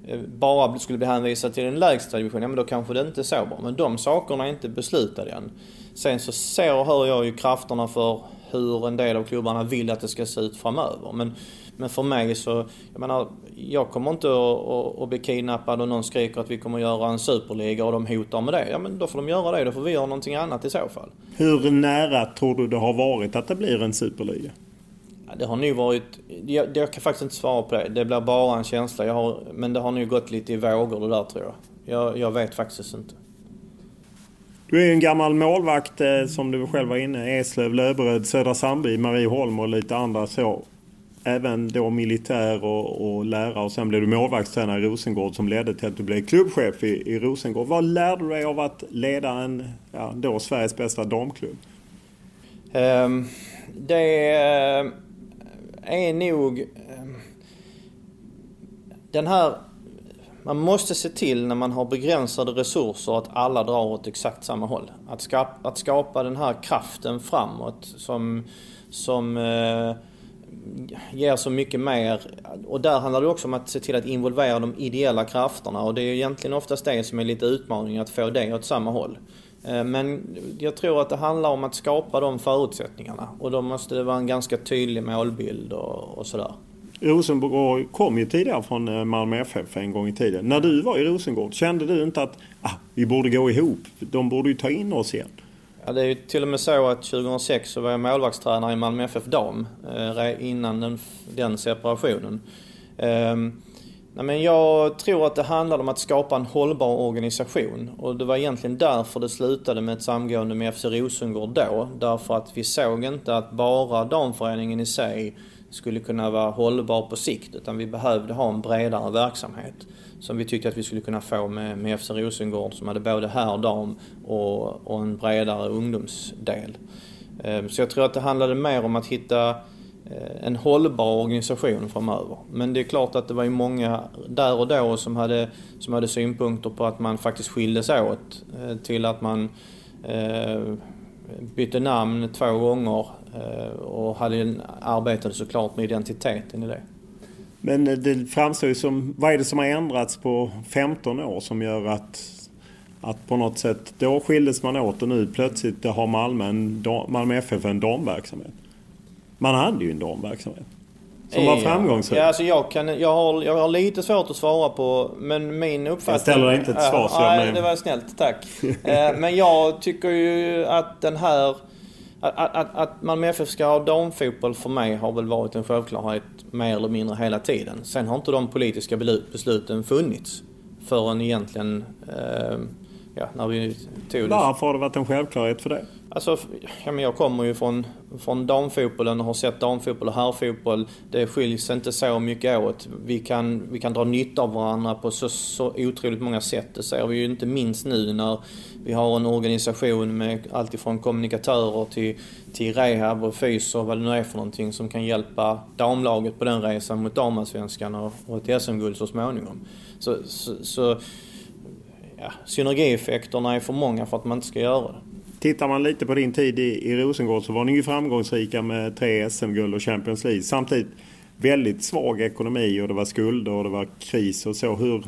eh, bara skulle bli hänvisade till den lägsta divisionen, ja men då kanske det inte är så bra. Men de sakerna är inte beslutade än. Sen så ser och hör jag ju krafterna för hur en del av klubbarna vill att det ska se ut framöver. Men men för mig så, jag menar, jag kommer inte att, bli kidnappad och någon skriker att vi kommer att göra en superliga och de hotar med det. Ja men då får de göra det, då får vi göra någonting annat i så fall. Hur nära tror du det har varit att det blir en superliga? Det har nog varit, jag, jag, kan faktiskt inte svara på det. Det blir bara en känsla. Jag har, men det har nog gått lite i vågor det där tror jag. Jag, jag vet faktiskt inte. Du är en gammal målvakt eh, som du själv var inne. Eslöv, Löberöd, Södra Sandby, Marieholm och lite andra så även då militär och, och lärare och sen blev du målvaktstränare i Rosengård som ledde till att du blev klubbchef i, i Rosengård. Vad lärde du dig av att leda en, ja, då Sveriges bästa damklubb? Um, det eh, är nog ehm, den här man måste se till när man har begränsade resurser att alla drar åt exakt samma håll. Att skapa, att skapa den här kraften framåt som, som eh, ger så mycket mer. Och där handlar det också om att se till att involvera de ideella krafterna och det är egentligen oftast det som är lite utmaningen, att få det åt samma håll. Eh, men jag tror att det handlar om att skapa de förutsättningarna och då måste det vara en ganska tydlig målbild och, och sådär. Rosenborg kom ju tidigare från eh, Malmö FF en gång i tiden. När du var i Rosengård, kände du inte att ah, vi borde gå ihop? De borde ju ta in oss igen. Ja, det är ju till och med så att 2006 så var jag målvaktstränare i Malmö FF Dam eh, innan den, den separationen. Ehm, nej, men jag tror att det handlade om att skapa en hållbar organisation och det var egentligen därför det slutade med ett samgående med FC Rosengård då. Därför att vi såg inte att bara damföreningen i sig skulle kunna vara hållbar på sikt utan vi behövde ha en bredare verksamhet som vi tyckte att vi skulle kunna få med, med FC Rosengård som hade både här dam och, och en bredare ungdomsdel. Ehm, så jag tror att det handlade mer om att hitta eh, en hållbar organisation framöver. Men det är klart att det var ju många där och då som hade, som hade synpunkter på att man faktiskt skildes åt eh, till att man eh, bytte namn två gånger eh, och hade, arbetade såklart med identiteten i det. Men det framstår ju som, vad är det som har ändrats på 15 år som gör att, att på något sätt, då skildes man åt och nu plötsligt har Malmö, en, Malmö FF en damverksamhet. Man hade ju en damverksamhet. Som var framgångsrik. Ja, alltså jag, kan, jag, har, jag har lite svårt att svara på, men min uppfattning... Jag ställer inte ett svar så Nej, det var snällt. Tack. Eh, men jag tycker ju att den här... Att, att, att Malmö FF ska ha damfotboll för mig har väl varit en självklarhet mer eller mindre hela tiden. Sen har inte de politiska besluten funnits förrän egentligen eh, ja, när vi tog det. Varför har det varit en självklarhet för dig? Alltså, ja, men jag kommer ju från, från damfotbollen och har sett damfotboll och herrfotboll. Det skiljs inte så mycket åt. Vi kan, vi kan dra nytta av varandra på så, så otroligt många sätt. Det ser vi ju inte minst nu när vi har en organisation med alltifrån kommunikatörer till, till rehab och fys och vad det nu är för någonting som kan hjälpa damlaget på den resan mot damallsvenskan och, och ett SM-guld så småningom. Så, så, så ja, synergieffekterna är för många för att man inte ska göra det. Tittar man lite på din tid i, i Rosengård så var ni ju framgångsrika med tre SM-guld och Champions League. Samtidigt väldigt svag ekonomi och det var skulder och det var kris och så. Hur,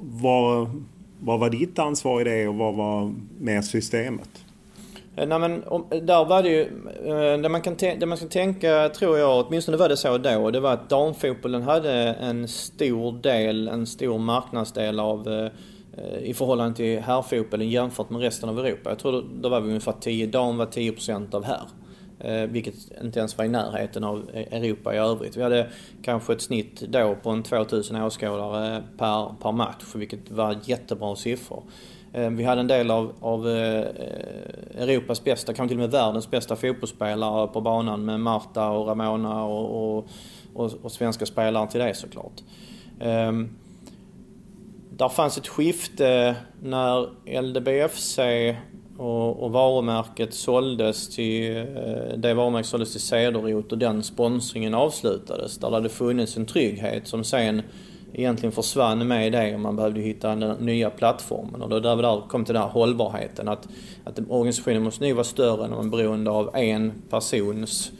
vad, vad var ditt ansvar i det och vad var med systemet? Eh, nej, men, där var det ju, eh, det man, kan det man ska tänka tror jag, åtminstone var det så då, det var att damfotbollen hade en stor del, en stor marknadsdel av eh, i förhållande till herrfotbollen jämfört med resten av Europa. Jag tror då, då var vi ungefär 10, dam var 10% av herr. Vilket inte ens var i närheten av Europa i övrigt. Vi hade kanske ett snitt då på en 2000 åskådare per, per match, vilket var jättebra siffror. Eh, vi hade en del av, av eh, eh, Europas bästa, kanske till och med världens bästa fotbollsspelare på banan med Marta och Ramona och, och, och, och svenska spelare till det såklart. Um, där fanns ett skifte när LDBFC och, och varumärket såldes till, det varumärket såldes till Cederroth och den sponsringen avslutades. Där det hade funnits en trygghet som sen egentligen försvann med det och man behövde hitta den nya plattformen. Och då där vi där kom till den här hållbarheten att, att organisationen måste nu vara större än man är beroende av en persons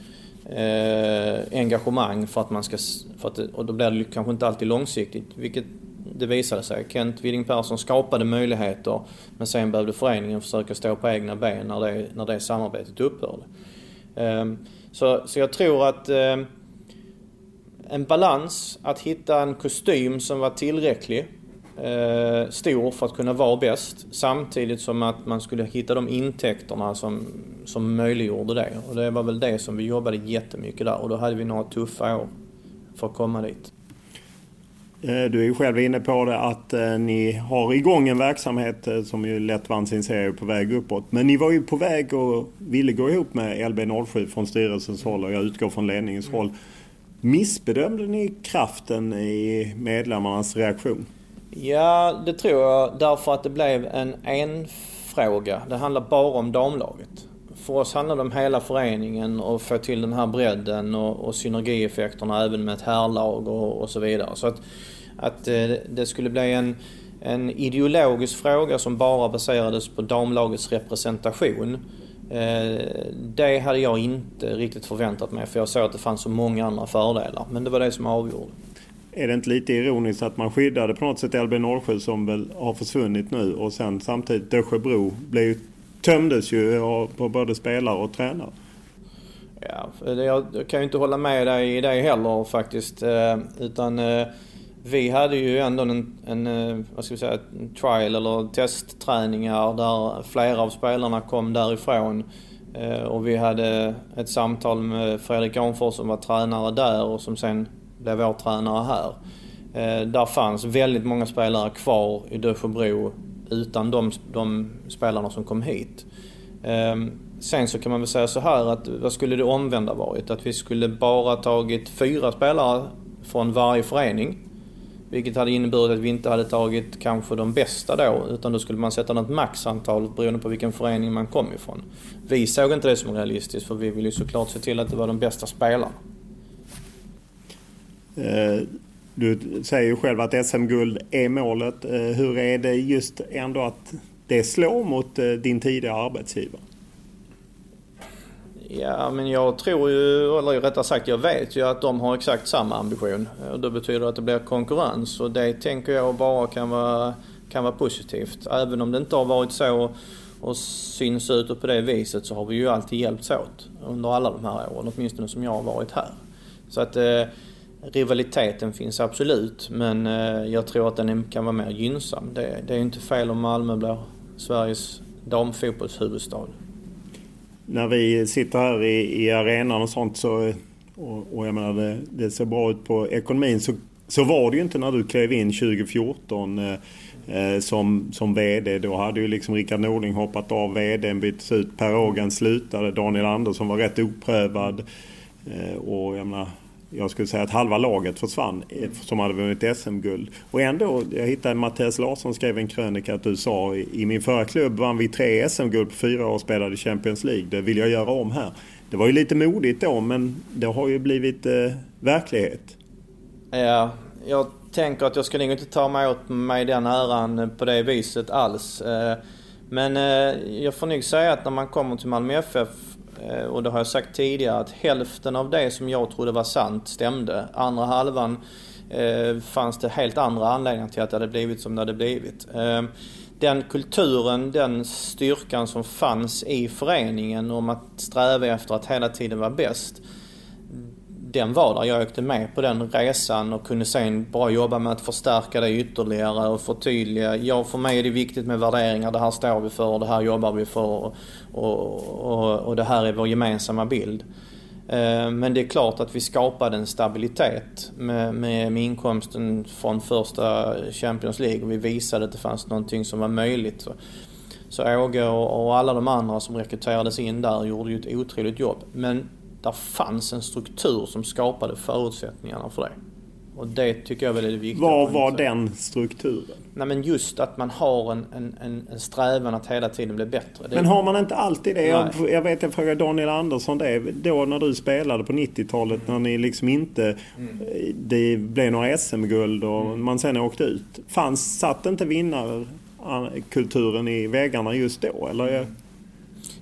eh, engagemang för att man ska... För att, och då blir det kanske inte alltid långsiktigt, vilket det visade sig. Kent Widing Persson skapade möjligheter men sen behövde föreningen försöka stå på egna ben när det, när det samarbetet upphörde. Eh, så, så jag tror att eh, en balans, att hitta en kostym som var tillräcklig, eh, stor för att kunna vara bäst. Samtidigt som att man skulle hitta de intäkterna som, som möjliggjorde det. Och det var väl det som vi jobbade jättemycket där och då hade vi några tuffa år för att komma dit. Eh, du är ju själv inne på det att eh, ni har igång en verksamhet eh, som ju lätt vann sin serie på väg uppåt. Men ni var ju på väg och ville gå ihop med LB07 från styrelsens håll och jag utgår från ledningens håll. Missbedömde ni kraften i medlemmarnas reaktion? Ja, det tror jag därför att det blev en enfråga. Det handlar bara om damlaget. För oss handlar det om hela föreningen och få till den här bredden och, och synergieffekterna även med ett herrlag och, och så vidare. Så att, att eh, det skulle bli en, en ideologisk fråga som bara baserades på damlagets representation Eh, det hade jag inte riktigt förväntat mig för jag såg att det fanns så många andra fördelar. Men det var det som avgjorde. Är det inte lite ironiskt att man skyddade på något sätt LB07 som väl har försvunnit nu och sen samtidigt Dösjebro blev, tömdes ju på både spelare och tränare? Ja, jag kan ju inte hålla med dig i det heller faktiskt. Eh, utan eh, vi hade ju ändå en, en, eh, vad ska vi säga, trial eller testträningar där flera av spelarna kom därifrån. Eh, och vi hade ett samtal med Fredrik Arnfors som var tränare där och som sen blev vår tränare här. Eh, där fanns väldigt många spelare kvar i Dösjebro utan de, de spelarna som kom hit. Ehm, sen så kan man väl säga så här att vad skulle det omvända varit? Att vi skulle bara tagit fyra spelare från varje förening vilket hade inneburit att vi inte hade tagit kanske de bästa då, utan då skulle man sätta något maxantal beroende på vilken förening man kom ifrån. Vi såg inte det som realistiskt för vi ville ju såklart se till att det var de bästa spelarna. Eh, du säger ju själv att SM-guld är målet. Eh, hur är det just ändå att det slår mot eh, din tidigare arbetsgivare? Ja, men jag tror ju, eller rättare sagt jag vet ju att de har exakt samma ambition. Och det betyder att det blir konkurrens och det tänker jag bara kan vara, kan vara positivt. Även om det inte har varit så och syns ut på det viset så har vi ju alltid hjälpts åt under alla de här åren, åtminstone som jag har varit här. Så att eh, rivaliteten finns absolut, men eh, jag tror att den kan vara mer gynnsam. Det, det är inte fel om Malmö blir Sveriges damfotbollshuvudstad när vi sitter här i, i arenan och sånt så, och, och jag menar det, det, ser bra ut på ekonomin, så, så var det ju inte när du klev in 2014 eh, eh, som, som VD. Då hade ju liksom Rickard Norling hoppat av VDn, byttes ut, Per Ågren slutade, Daniel Andersson var rätt oprövad. Eh, och jag menar, jag skulle säga att halva laget försvann eh, som hade vunnit SM-guld. Och ändå, jag hittade Mattias Larsson skrev en krönika att du sa i min förra klubb vann vi tre SM-guld på fyra år och spelade Champions League. Det vill jag göra om här. Det var ju lite modigt då men det har ju blivit eh, verklighet. Ja, jag tänker att jag ska nog inte ta mig åt mig den äran på det viset alls. Eh, men eh, jag får nog säga att när man kommer till Malmö FF Eh, och det har jag sagt tidigare att hälften av det som jag trodde var sant stämde. Andra halvan eh, fanns det helt andra anledningar till att det hade blivit som det hade blivit. Eh, den kulturen, den styrkan som fanns i föreningen om att sträva efter att hela tiden vara bäst. Den var där. Jag åkte med på den resan och kunde sen bara jobba med att förstärka det ytterligare och förtydliga. Ja, för mig är det viktigt med värderingar. Det här står vi för och det här jobbar vi för och, och, och, och det här är vår gemensamma bild. Eh, men det är klart att vi skapade en stabilitet med, med, med, inkomsten från första Champions League och vi visade att det fanns någonting som var möjligt. Så, så Åge och, och alla de andra som rekryterades in där gjorde ju ett otroligt jobb. Men där fanns en struktur som skapade förutsättningarna för det. Och det tycker jag är väldigt viktigt. Vad var den strukturen? Nej men just att man har en, en, en strävan att hela tiden bli bättre. Det men har man inte alltid det? Jag, jag, vet, jag frågade Daniel Andersson det. Då när du spelade på 90-talet när ni liksom inte... Mm. Det blev några SM-guld och mm. man sen åkte ut. Fanns, satt inte vinnarkulturen i väggarna just då? Eller?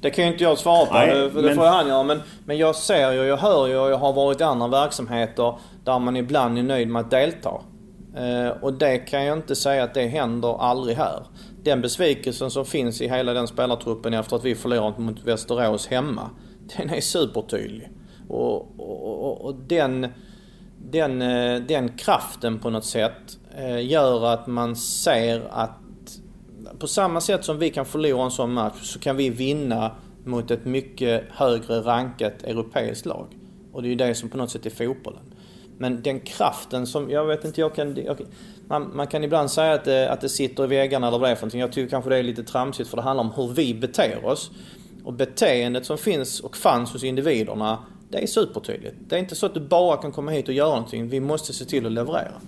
Det kan ju inte jag svara på. Nej, det, det men... får han göra. Men, men jag ser ju, jag hör ju och jag har varit i andra verksamheter där man ibland är nöjd med att delta. Eh, och det kan jag inte säga att det händer aldrig här. Den besvikelsen som finns i hela den spelartruppen efter att vi förlorat mot Västerås hemma. Den är supertydlig. Och, och, och, och den, den, eh, den kraften på något sätt eh, gör att man ser att på samma sätt som vi kan förlora en sån match så kan vi vinna mot ett mycket högre rankat europeiskt lag. Och det är ju det som på något sätt är fotbollen. Men den kraften som, jag vet inte, jag kan... Jag, man, man, kan ibland säga att det, att det sitter i väggarna eller vad det är för någonting. Jag tycker kanske det är lite tramsigt för det handlar om hur vi beter oss. Och beteendet som finns och fanns hos individerna, det är supertydligt. Det är inte så att du bara kan komma hit och göra någonting. Vi måste se till att leverera.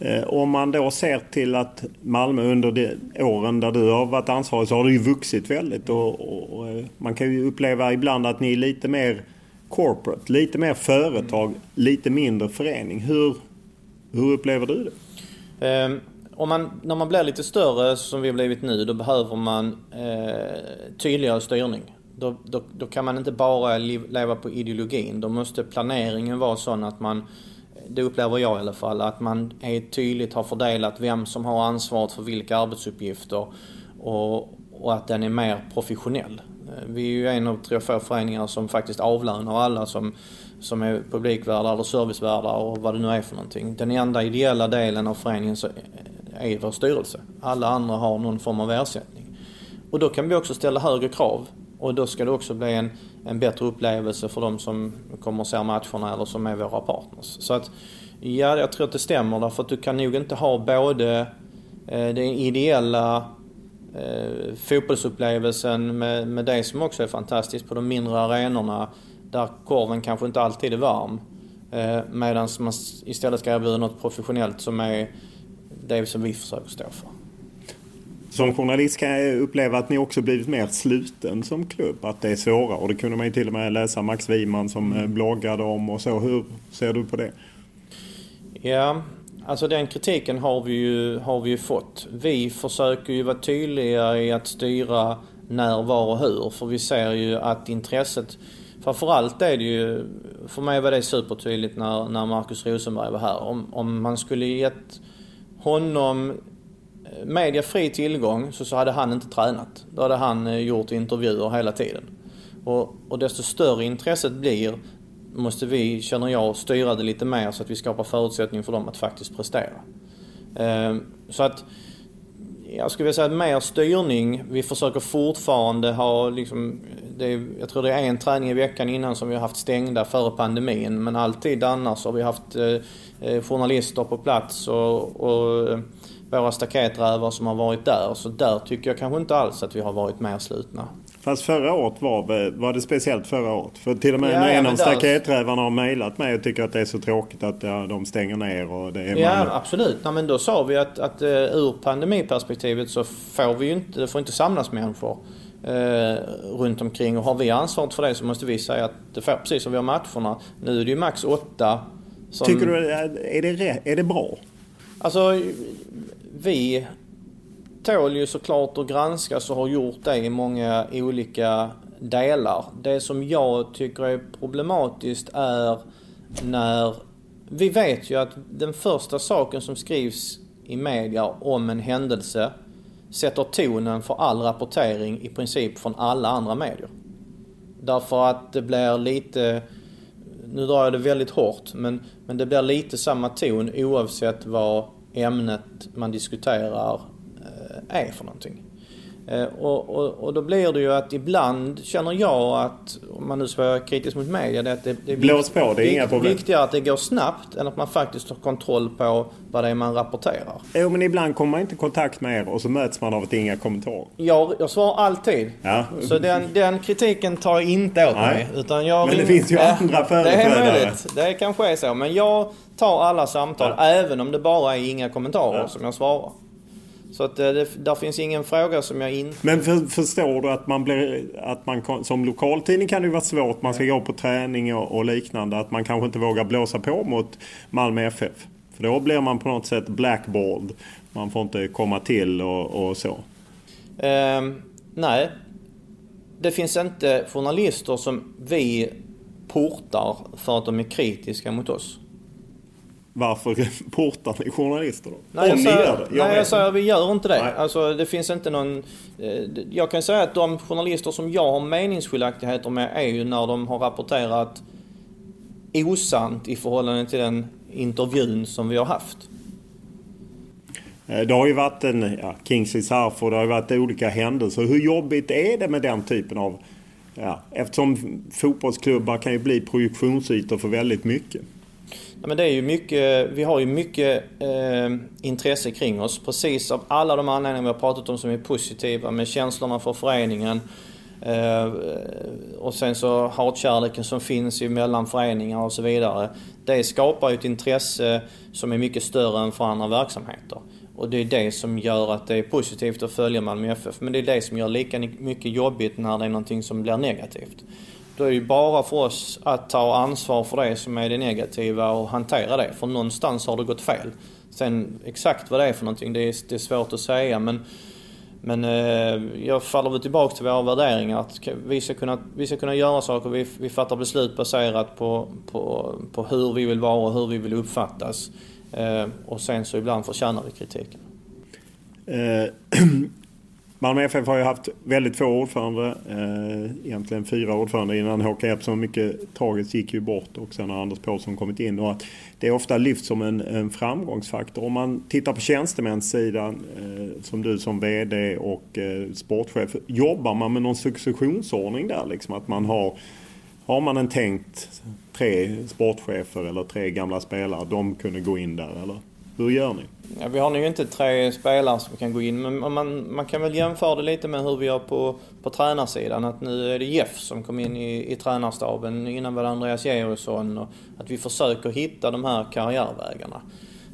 Eh, om man då ser till att Malmö under de åren där du har varit ansvarig så har det ju vuxit väldigt. Och, och, och, eh, man kan ju uppleva ibland att ni är lite mer corporate, lite mer företag, lite mindre förening. Hur, hur upplever du det? Um, om man, när man blir lite större som vi har blivit nu, då behöver man eh, tydligare styrning. Då, då, då, kan man inte bara leva på ideologin. Då måste planeringen vara sån att man, det upplever jag i alla fall, att man är tydligt har fördelat vem som har ansvaret för vilka arbetsuppgifter och, och att den är mer professionell. Eh, vi är ju en av tre, få föreningar som faktiskt avlönar alla som, som är publikvärdar eller servicevärdar och vad det nu är för någonting. Den enda ideella delen av föreningen eh, är vår styrelse. Alla andra har någon form av ersättning. Och då kan vi också ställa högre krav och då ska det också bli en, en bättre upplevelse för de som kommer och ser matcherna eller som är våra partners. Så att, ja, jag tror att det stämmer därför att du kan nog inte ha både eh, den ideella eh, fotbollsupplevelsen med, med det som också är fantastiskt på de mindre arenorna där korven kanske inte alltid är varm. Eh, Medan man istället ska erbjuda något professionellt som är det som vi försöker stå för. Som journalist kan jag uppleva att ni också blivit mer sluten som klubb. Att det är svårare. Och det kunde man ju till och med läsa Max Wiman som mm. bloggade om och så. Hur ser du på det? Ja, Alltså den kritiken har vi, ju, har vi ju fått. Vi försöker ju vara tydliga i att styra när, var och hur. För vi ser ju att intresset, framförallt är det ju, för mig var det supertydligt när, när Markus Rosenberg var här. Om, om man skulle gett honom Media fri tillgång så, så hade han inte tränat. Då hade han eh, gjort intervjuer hela tiden. Och, och desto större intresset blir måste vi, känner jag, styra det lite mer så att vi skapar förutsättningar för dem att faktiskt prestera. Ehm, så att jag skulle vilja säga att mer styrning. Vi försöker fortfarande ha liksom, det jag tror det är en träning i veckan innan som vi har haft stängda före pandemin. Men alltid annars har vi haft eh, eh journalister på plats och, och våra staketrävar som har varit där. Så där tycker jag kanske inte alls att vi har varit mer slutna. Fast förra året var, var det speciellt förra året. För till och med ja, när en av staketrävarna har mejlat mig och tycker att det är så tråkigt att ja, de stänger ner och det är Ja man... absolut. Ja, men då sa vi att, att uh, ur pandemiperspektivet så får vi ju inte, det får inte samlas människor uh, runt omkring. Och har vi ansvaret för det så måste vi säga att det får precis som vi har matcherna. Nu är det ju max åtta. Som... Tycker du, är det, är det bra? Alltså vi tål ju såklart att granskas och har gjort det i många olika delar. Det som jag tycker är problematiskt är när... Vi vet ju att den första saken som skrivs i media om en händelse sätter tonen för all rapportering i princip från alla andra medier. Därför att det blir lite, nu drar jag det väldigt hårt, men, men det blir lite samma ton oavsett vad ämnet man diskuterar eh, är för någonting. Eh, och, och, och, då blir det ju att ibland känner jag att, om man nu ska vara kritisk mot media, det är att det, det är Blås på, det är inga problem. viktigare att det går snabbt än att man faktiskt har kontroll på vad det är man rapporterar. Jo, men ibland kommer man inte i kontakt med er och så möts man av att inga kommentarer. Jag, jag svarar alltid. Ja. Så den, den kritiken tar jag inte åt Nej. mig. Utan jag Men det ring- finns ju andra Det är företrädare. möjligt. Det kanske är så. Men jag tar alla samtal, även om det bara är inga kommentarer som jag svarar. Så att eh, det, där finns ingen fråga som jag inte... Men för, förstår du att man blir... Att man, som lokaltidning kan det ju vara svårt. Man ska gå på träning och, och liknande. Att man kanske inte vågar blåsa på mot Malmö FF. För då blir man på något sätt blackballed. Man får inte komma till och, och så. Ehm, nej. Det finns inte journalister som vi portar för att de är kritiska mot oss. Varför [laughs] portar ni journalister då? Nej, jag säger, det. nej, vet jag säger vi gör inte det. Nej. Alltså, det finns inte någon... eh, Jag kan säga att de journalister som jag har meningsskiljaktigheter med är ju när de har rapporterat osant i förhållande till den intervjun som vi har haft. Eh, Det har ju varit en ja, Kingsley och det har ju varit olika händelser. Hur jobbigt är det med den typen av... Ja, eftersom fotbollsklubbar kan ju bli projektionsytor för väldigt mycket. Ja, men det är ju mycket, vi har ju mycket eh, intresse kring oss. Precis av alla de anledningar vi har pratat om som är positiva med känslorna för föreningen. Eh, och sen så hatkärleken som finns mellan föreningar och så vidare. Det skapar ju ett intresse som är mycket större än för andra verksamheter. Och det är det som gör att det är positivt att följa Malmö FF. Men det är det som gör lika mycket jobbigt när det är någonting som blir negativt. Då är det ju bara för oss att ta ansvar för det som är det negativa och hantera det. För någonstans har det gått fel. Sen exakt vad det är för någonting, det är, det är svårt att säga. Men, men eh, jag faller väl tillbaka till våra värderingar. Att vi ska kunna, vi ska kunna göra saker. Vi, vi fattar beslut baserat på, på, på hur vi vill vara och hur vi vill uppfattas. Eh, och sen så ibland förtjänar vi kritiken. Eh, [clears throat] eh Malmö FF har ju haft väldigt få ordförande. Eh, egentligen fyra ordförande innan Håkan Jeppsson mycket tragiskt gick ju bort och sen har Anders Paulsson kommit in. Och att det är ofta lyft som en, en framgångsfaktor. Om man tittar på tjänstemänssidan, eh, som du som VD och eh, sportchef. Jobbar man med någon successionsordning där? Liksom att man har har man en tänkt tre sportchefer eller tre gamla spelare, de kunde gå in där eller? Hur gör ni? Ja, vi har nog inte tre spelare som kan gå in, men man, man kan väl jämföra det lite med hur vi gör på, på tränarsidan. Att nu är det Jeff som kom in i, i tränarstaben, innan var det Andreas Georgsson. Och att vi försöker hitta de här karriärvägarna.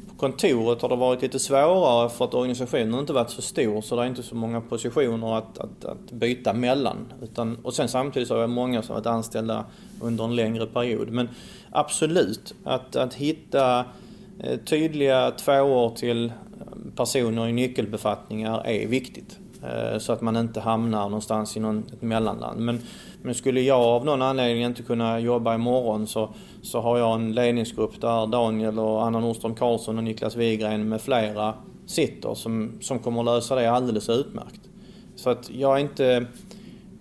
På kontoret har det varit lite svårare för att organisationen inte varit så stor, så det är inte så många positioner att, att, att byta mellan. Utan, och sen samtidigt så har vi många som varit anställda under en längre period. Men absolut, att, att hitta Eh, tydliga tvåor till eh, personer i nyckelbefattningar är viktigt. Eh, så att man inte hamnar någonstans i någon, ett mellanland. Men, men skulle jag av någon anledning inte kunna jobba imorgon så, så har jag en ledningsgrupp där Daniel och Anna Nordström Karlsson och Niklas Wigren med flera sitter som, som kommer lösa det alldeles utmärkt. Så att jag är inte...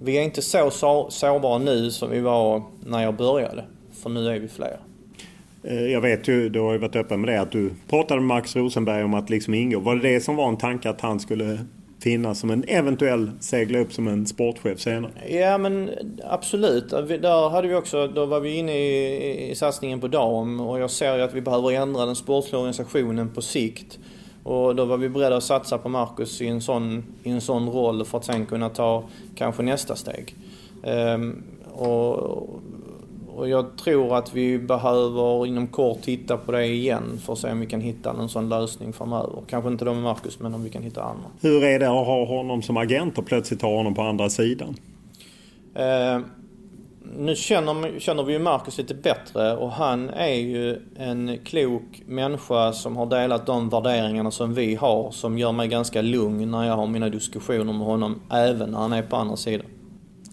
Vi är inte så så- sårbara nu som vi var när jag började. För nu är vi fler. Eh, jag vet ju, du har ju varit öppen med det, att du pratade med Max Rosenberg om att liksom ingå. Var det det som var en tanke att han skulle finnas som en eventuell segla upp som en sportchef senare? Ja men absolut. Där hade vi också, då var vi inne i, i satsningen på dam och jag ser ju att vi behöver ändra den sportsliga organisationen på sikt. Och då var vi beredda att satsa på Marcus i en sån, i en sån roll för att sen kunna ta kanske nästa steg. Ehm, och, och jag tror att vi behöver inom kort titta på det igen för att se om vi kan hitta en sån lösning framöver. Kanske inte då med Marcus men om vi kan hitta andra. Hur är det att ha honom som agent och plötsligt ha honom på andra sidan? Eh, nu känner, känner vi ju Marcus lite bättre och han är ju en klok människa som har delat de värderingarna som vi har som gör mig ganska lugn när jag har mina diskussioner med honom även när han är på andra sidan.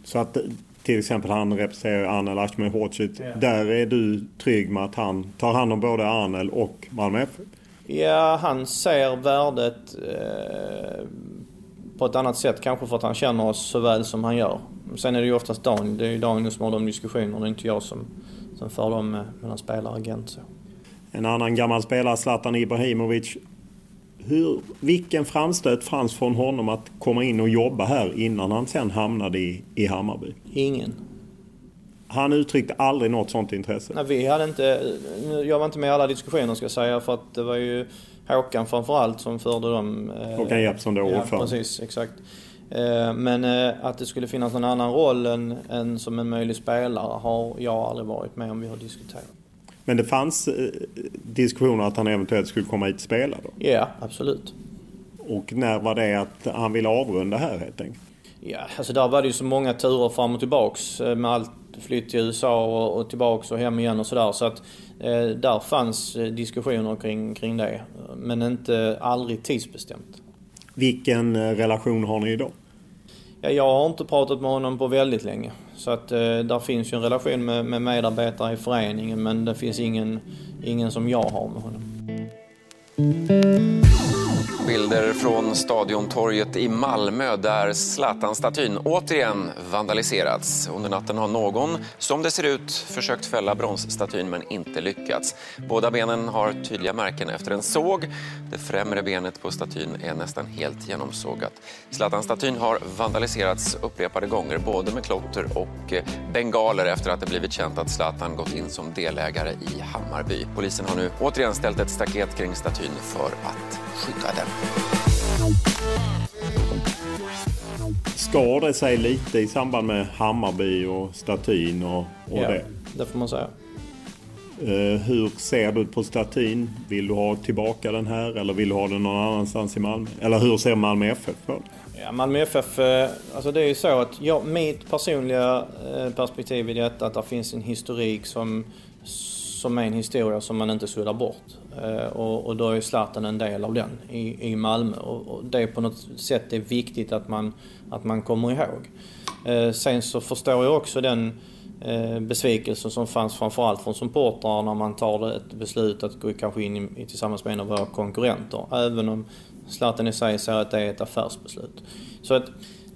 Så att till exempel han representerar Arnel Ashmehocic. Ja. Där är du trygg med att han tar hand om både Arnel och Malmö FF? Ja, han ser värdet eh, på ett annat sätt kanske för att han känner oss så väl som han gör. Sen är det ju oftast Daniel, det är ju Daniel som har de diskussionerna, det är inte jag som, som för dem mellan spelare och agent. Så. En annan gammal spelare, Zlatan Ibrahimovic. Hur, vilken framstöt fanns från honom att komma in och jobba här innan han sen hamnade i, i Hammarby? Ingen. Han uttryckte aldrig något sånt intresse? Nej, vi hade inte... Jag var inte med i alla diskussioner ska jag säga för att det var ju Håkan framförallt som förde dem. Eh, Håkan Jeppsson då, ordförande. Ja, precis. Exakt. Eh, men eh, att det skulle finnas någon annan roll än, än som en möjlig spelare har jag aldrig varit med om vi har diskuterat. Men det fanns diskussioner att han eventuellt skulle komma hit och spela då? Ja, absolut. Och när var det att han ville avrunda här helt enkelt? Ja, alltså där var det ju så många turer fram och tillbaks med allt flytt till USA och, och tillbaks och hem igen och sådär. Så att eh, där fanns diskussioner kring, kring det. Men inte aldrig tidsbestämt. Vilken relation har ni idag? Ja, jag har inte pratat med honom på väldigt länge. Så att eh, där finns ju en relation med, med medarbetare i föreningen men det finns ingen, ingen som jag har med honom. Bilder från Stadiontorget i Malmö där Zlatan-statyn återigen vandaliserats. Under natten har någon, som det ser ut, försökt fälla bronsstatyn men inte lyckats. Båda benen har tydliga märken efter en såg. Det främre benet på statyn är nästan helt genomsågat. Zlatan-statyn har vandaliserats upprepade gånger både med klotter och eh, bengaler efter att det blivit känt att Zlatan gått in som delägare i Hammarby. Polisen har nu återigen ställt ett staket kring statyn för att skydda den. Skar det sig lite i samband med Hammarby och statyn och, och ja, det? det får man säga. Uh, hur ser du på statyn? Vill du ha tillbaka den här eller vill du ha den någon annanstans i Malmö? Eller hur ser Malmö FF på det? Ja, Malmö FF, uh, alltså det är ju så att jag, mitt personliga uh, perspektiv i detta att det finns en historik som, som är en historia som man inte suddar bort. Eh, och, och då är Zlatan en del av den i, i Malmö. Och, och det är på något sätt är viktigt att man, att man kommer ihåg. Eh, sen så förstår jag också den eh, besvikelsen som fanns framförallt från supportrar när man tar ett beslut att gå kanske in i, tillsammans med en av våra konkurrenter. Även om Zlatan i sig säger att det är ett affärsbeslut. Så att,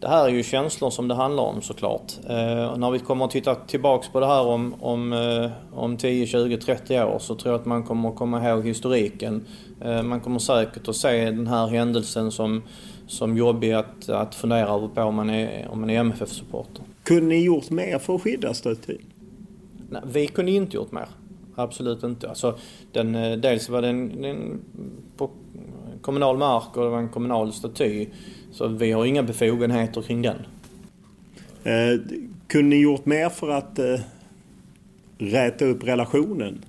det här är ju känslor som det handlar om såklart. Eh, när vi kommer att titta tillbaks på det här om, om, eh, om 10, 20, 30 år så tror jag att man kommer att komma ihåg historiken. Eh, man kommer säkert att se den här händelsen som, som jobbig att, att fundera över på om man är, om man är MFF-supporter. Kunde ni gjort mer för att skydda Stödtid? Nej, vi kunde inte gjort mer. Absolut inte. Alltså, den, dels var den, den på kommunal mark och det var en kommunal staty. Så vi har inga befogenheter kring den. Eh, kunde ni gjort mer för att eh, räta upp relationen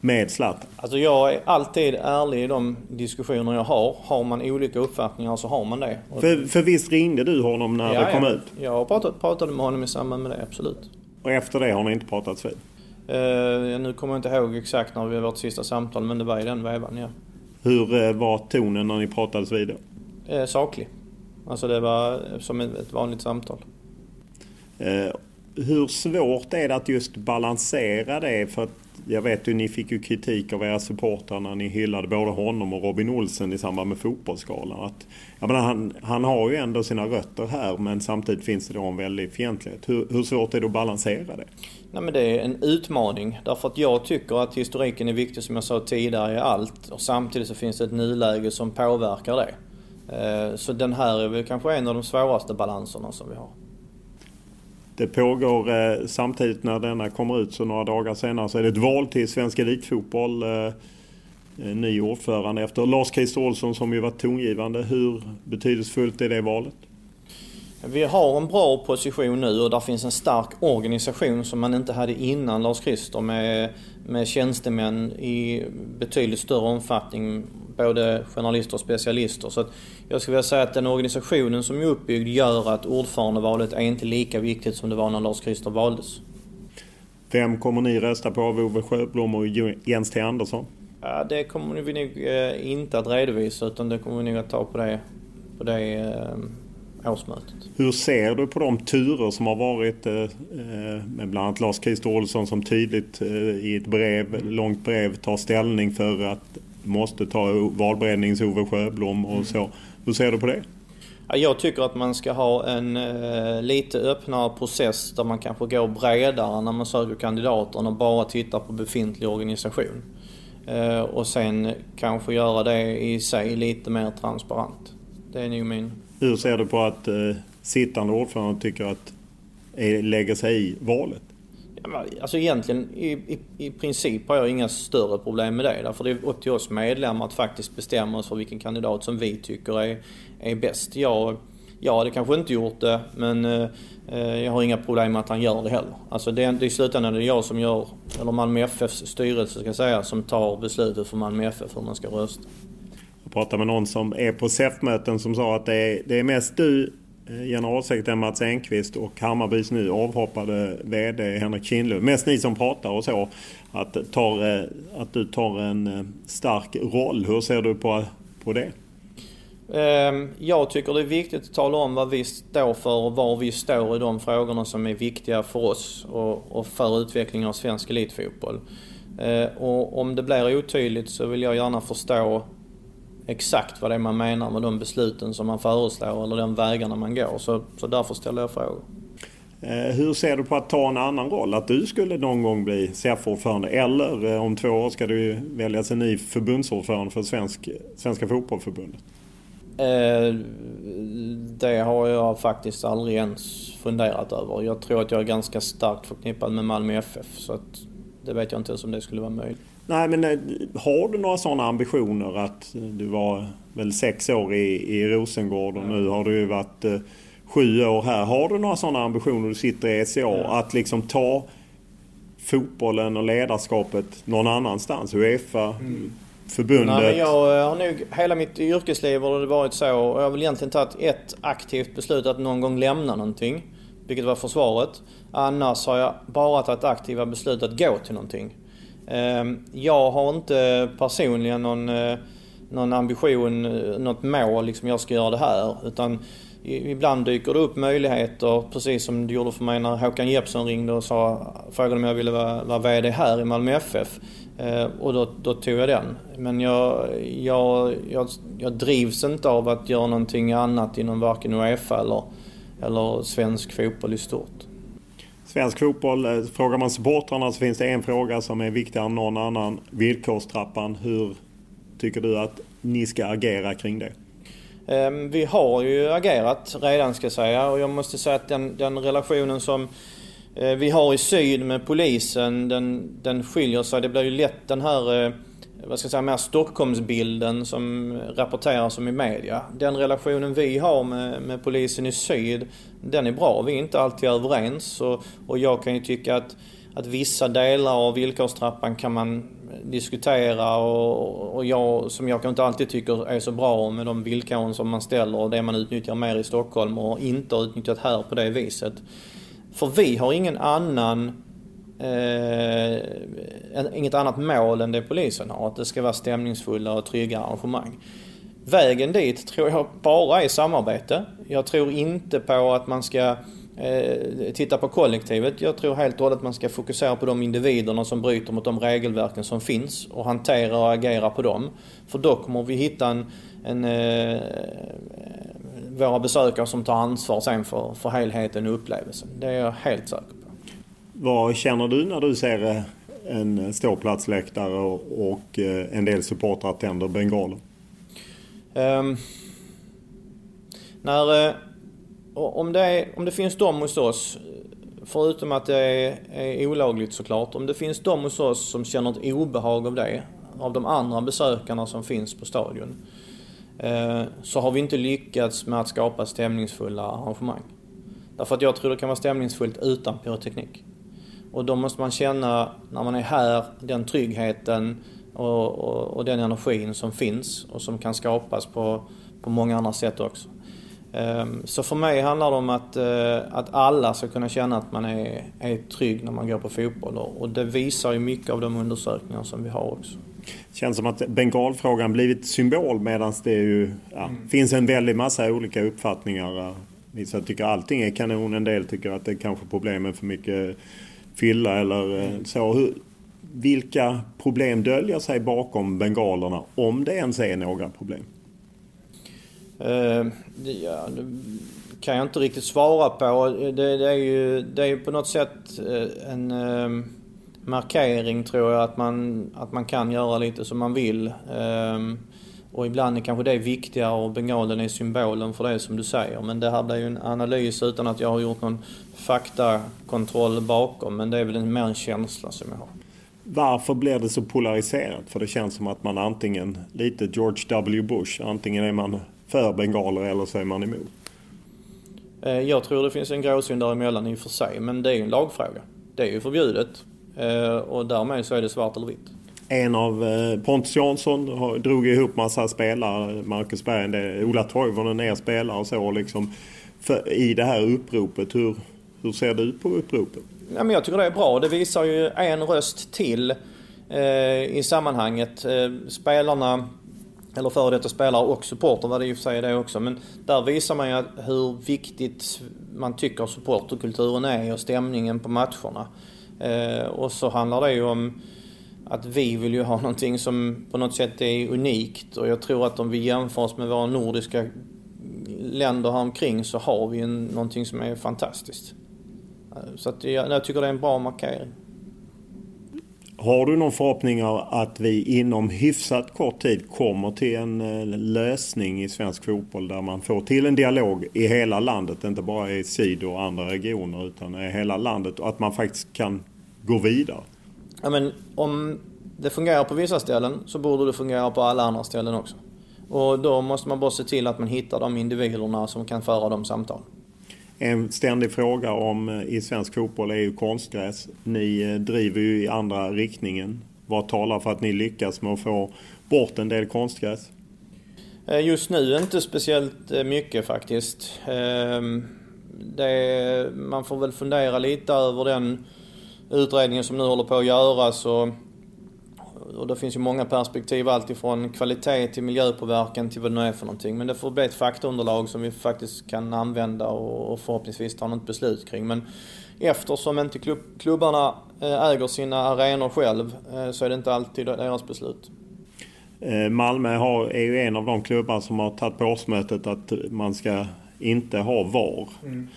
med Zlatan? Alltså jag är alltid ärlig i de diskussioner jag har. Har man olika uppfattningar så har man det. För, för visst ringde du honom när ja, det kom ja. ut? Jag pratat, pratade med honom i samband med det, absolut. Och efter det har ni inte pratat vid? Uh, nu kommer jag inte ihåg exakt när vi vårt sista samtal men det var i den vevan, ja. Hur uh, var tonen när ni pratades vid då? Uh, saklig. Alltså det var som ett vanligt samtal. Eh, hur svårt är det att just balansera det? För att jag vet ju ni fick ju kritik av era supportrar när ni hyllade både honom och Robin Olsen i samband med Fotbollsgalan. Att, jag menar, han, han har ju ändå sina rötter här men samtidigt finns det då en väldig fientlighet. Hur, hur svårt är det att balansera det? Nej, men det är en utmaning. Därför att jag tycker att historiken är viktig som jag sa tidigare i allt. Och samtidigt så finns det ett nuläge som påverkar det. Eh, så den här är väl kanske en av de svåraste balanserna som vi har. Det pågår eh, samtidigt när denna kommer ut så några dagar senare så är det ett val till Svensk Elitfotboll. Eh, ny ordförande efter Lars-Christer Olsson som ju varit tongivande. Hur betydelsefullt är det valet? Vi har en bra position nu och där finns en stark organisation som man inte hade innan Lars Christer med, med tjänstemän i betydligt större omfattning, både journalister och specialister. Så jag skulle vilja säga att den organisationen som är uppbyggd gör att ordförandevalet är inte lika viktigt som det var när Lars Christer valdes. Vem kommer ni rösta på av Ove Sjöblom och Jens T Andersson? Ja, det kommer vi nog eh, inte att redovisa utan det kommer vi nog att ta på det, på det eh, årsmötet. Hur ser du på de turer som har varit eh, med bland annat Lars Christer Olsson som tydligt i ett brev, långt brev tar ställning för att måste ta valberedningens Ove Sjöblom och så. Hur ser du på det? Jag tycker att man ska ha en eh, lite öppnare process där man kanske går bredare när man söker kandidater att bara titta på befintlig organisation. Eh, och sen kanske göra det i sig lite mer transparent. Det är nog min... Hur ser du på att eh, sittande ordförande tycker att lägga lägger sig i valet? Alltså egentligen i, i, i princip har jag inga större problem med det. Därför det är upp till oss medlemmar att faktiskt bestämma oss för vilken kandidat som vi tycker är, är bäst. Jag, jag hade kanske inte gjort det men eh, eh, jag har inga problem med att han gör det heller. Alltså det, det är i slutändan det är jag som gör, eller Malmö FFs styrelse ska jag säga, som tar beslutet för Malmö FF hur man ska rösta. Jag pratade med någon som är på SEF-möten som sa att det är, det är mest du eh, generalsekreterare Mats Enqvist och Hammarbys nu avhoppade VD Henrik Kindlund. Mest ni som pratar och så. Att, tar, eh, att du tar en eh, stark roll. Hur ser du på, på det? Ehm, jag tycker det är viktigt att tala om vad vi står för och var vi står i de frågorna som är viktiga för oss och, för utvecklingen av svensk elitfotboll. Ehm, och om det blir otydligt så vill jag gärna förstå exakt vad det är man menar med de besluten som man föreslår eller de vägarna man går. Så, så därför ställer jag frågor. Eh, hur ser du på att ta en annan roll? Att du skulle någon gång bli SEF-ordförande eller eh, om två år ska du väljas en ny förbundsordförande för svensk, Svenska Fotbollförbundet? Eh, det har jag faktiskt aldrig ens funderat över. Jag tror att jag är ganska starkt förknippad med Malmö FF så att det vet jag inte ens om det skulle vara möjligt. Nej men eh, har du några sådana ambitioner att eh, du var väl sex år i, i Rosengård och nu har du ju varit eh, sju år här. Har du några sådana ambitioner? Du sitter i SCA ja. att liksom ta fotbollen och ledarskapet någon annanstans? Uefa, mm. förbundet? Nej, jag har nog hela mitt yrkesliv har det varit så jag har väl egentligen tagit ett aktivt beslut att någon gång lämna någonting. Vilket var försvaret. Annars har jag bara tagit aktiva beslut att gå till någonting. Ehm, jag har inte personligen någon, eh, någon ambition, eh, något mål, liksom jag ska göra det här. Utan ibland dyker det upp möjligheter, precis som det gjorde för mig när Håkan Jeppsson ringde och sa, frågade om jag ville vara, vara VD här i Malmö FF. Eh, och då, då, tog jag den. Men jag, jag, jag, jag drivs inte av att göra någonting annat inom varken Uefa eller, eller svensk fotboll i stort svensk fotboll, eh, frågar man supportrarna så finns det en fråga som är viktigare än någon annan. Villkorstrappan. Hur tycker du att ni ska agera kring det? Ehm, vi har ju agerat redan ska jag säga och jag måste säga att den, den relationen som eh, vi har i syd med polisen den, den skiljer sig. Det blir ju lätt den här eh, vad ska jag säga, mer Stockholmsbilden som rapporteras om i media. Den relationen vi har med, med polisen i syd, den är bra. Vi är inte alltid överens och, och jag kan ju tycka att, att vissa delar av villkorstrappan kan man diskutera och, och jag, som jag inte alltid tycker är så bra med de villkoren som man ställer och det man utnyttjar mer i Stockholm och inte har utnyttjat här på det viset. För vi har ingen annan eh, inget annat mål än det polisen har. Att det ska vara stämningsfulla och trygga arrangemang. Vägen dit tror jag bara är samarbete. Jag tror inte på att man ska eh, titta på kollektivet. Jag tror helt och hållet att man ska fokusera på de individerna som bryter mot de regelverken som finns och hantera och agera på dem. För då kommer vi hitta en, en eh, våra besökare som tar ansvar sen för, för helheten och upplevelsen. Det är jag helt säker på. Vad känner du när du ser eh, en ståplatsläktare och, eh, en del supportrar tänder bengaler? Um, när, eh, om, det är, om det finns de hos oss, förutom att det är, är olagligt såklart, om det finns de hos oss som känner ett obehag av det, av de andra besökarna som finns på stadion. så har vi inte lyckats med att skapa stämningsfulla arrangemang. Därför att jag tror det kan vara stämningsfullt utan pyroteknik. Och då måste man känna, när man är här, den tryggheten och, och, och den energin som finns och som kan skapas på, på många andra sätt också. Ehm, så för mig handlar det om att, eh, att alla ska kunna känna att man är, är trygg när man går på fotboll och det visar ju mycket av de undersökningar som vi har också. Känns som att bengalfrågan blivit symbol medan det ju ja, mm. finns en väldig massa olika uppfattningar. Vissa tycker allting är kanon, en del tycker att det är kanske problem med för mycket fylla eller eh, så. Hur, vilka problem döljer sig bakom bengalerna om det ens är några problem? Uh, det, ja, det kan jag inte riktigt svara på. Det, det är ju det är på något sätt eh, en uh, markering tror jag att man, att man kan göra lite som man vill. Uh, och ibland är kanske det viktigare och bengalen är symbolen för det som du säger. Men det här blir ju en analys utan att jag har gjort någon faktakontroll bakom. Men det är väl en, mer en känsla som jag har. Varför blir det så polariserat? För det känns som att man antingen, lite George W Bush, antingen är man för bengaler eller så är man emot. Eh, jag tror det finns en gråzon däremellan i och för sig, men det är ju en lagfråga. Det är ju förbjudet eh, och därmed så är det svart eller vitt. En av eh, Pontus Jansson drog ihop massa spelare, Marcus Berg, Ola Toivonen är spelare och så liksom. För, I det här uppropet, hur, hur ser det ut på uppropet? Ja, men jag tycker det är bra. Det visar ju en röst till eh, i sammanhanget. Eh, spelarna, eller före detta spelare och supporter var det i och för sig det också. Men där visar man ju hur viktigt man tycker supporterkulturen är och stämningen på matcherna. Eh, och så handlar det ju om att vi vill ju ha någonting som på något sätt är unikt och jag tror att om vi jämför oss med våra nordiska länder här omkring så har vi en, någonting som är fantastiskt. Eh, så att jag, jag tycker det är en bra markering. Har du någon förhoppning av att vi inom hyfsat kort tid kommer till en eh, lösning i svensk fotboll där man får till en dialog i hela landet, inte bara i syd och andra regioner utan i hela landet och att man faktiskt kan gå vidare? Ja, men om det fungerar på vissa ställen så borde det fungera på alla andra ställen också. Och då måste man bara se till att man hittar de individerna som kan föra de samtalen. En ständig fråga om eh, i svensk fotboll är ju konstgräs. Ni eh, driver ju i andra riktningen. Vad talar för att ni lyckas med att få bort en del konstgräs? Eh, just nu inte speciellt mycket faktiskt. Ehm, det, man får väl fundera lite över den utredningen som nu håller på att göras. Och och det finns ju många perspektiv, alltifrån kvalitet till miljöpåverkan till vad det nu är för någonting. Men det får bli ett faktaunderlag som vi faktiskt kan använda och förhoppningsvis ta något beslut kring. Men eftersom inte klubb, klubbarna eh, äger sina arenor själv eh, så är det inte alltid deras beslut. Eh, Malmö har, är ju en av de klubbar som har tagit på årsmötet att man ska inte ha VAR. Mm.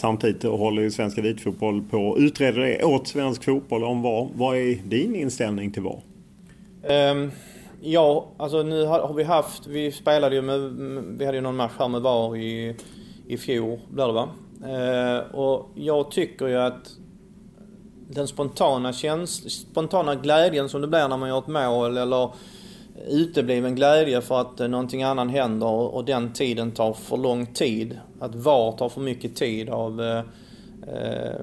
Samtidigt håller ju Svensk Elitfotboll på att utreda det åt svensk fotboll om VAR. Vad är din inställning till VAR? Um, ja, alltså nu har, har, vi haft, vi spelade ju med, vi hade ju någon match här med VAR i, i fjol, blir det va? Uh, och jag tycker ju att den spontana, käns spontana glädjen som det blir när man gör ett mål eller utebliven glädje för att eh, någonting annat händer och den tiden tar för lång tid. Att VAR tar för mycket tid av eh, eh,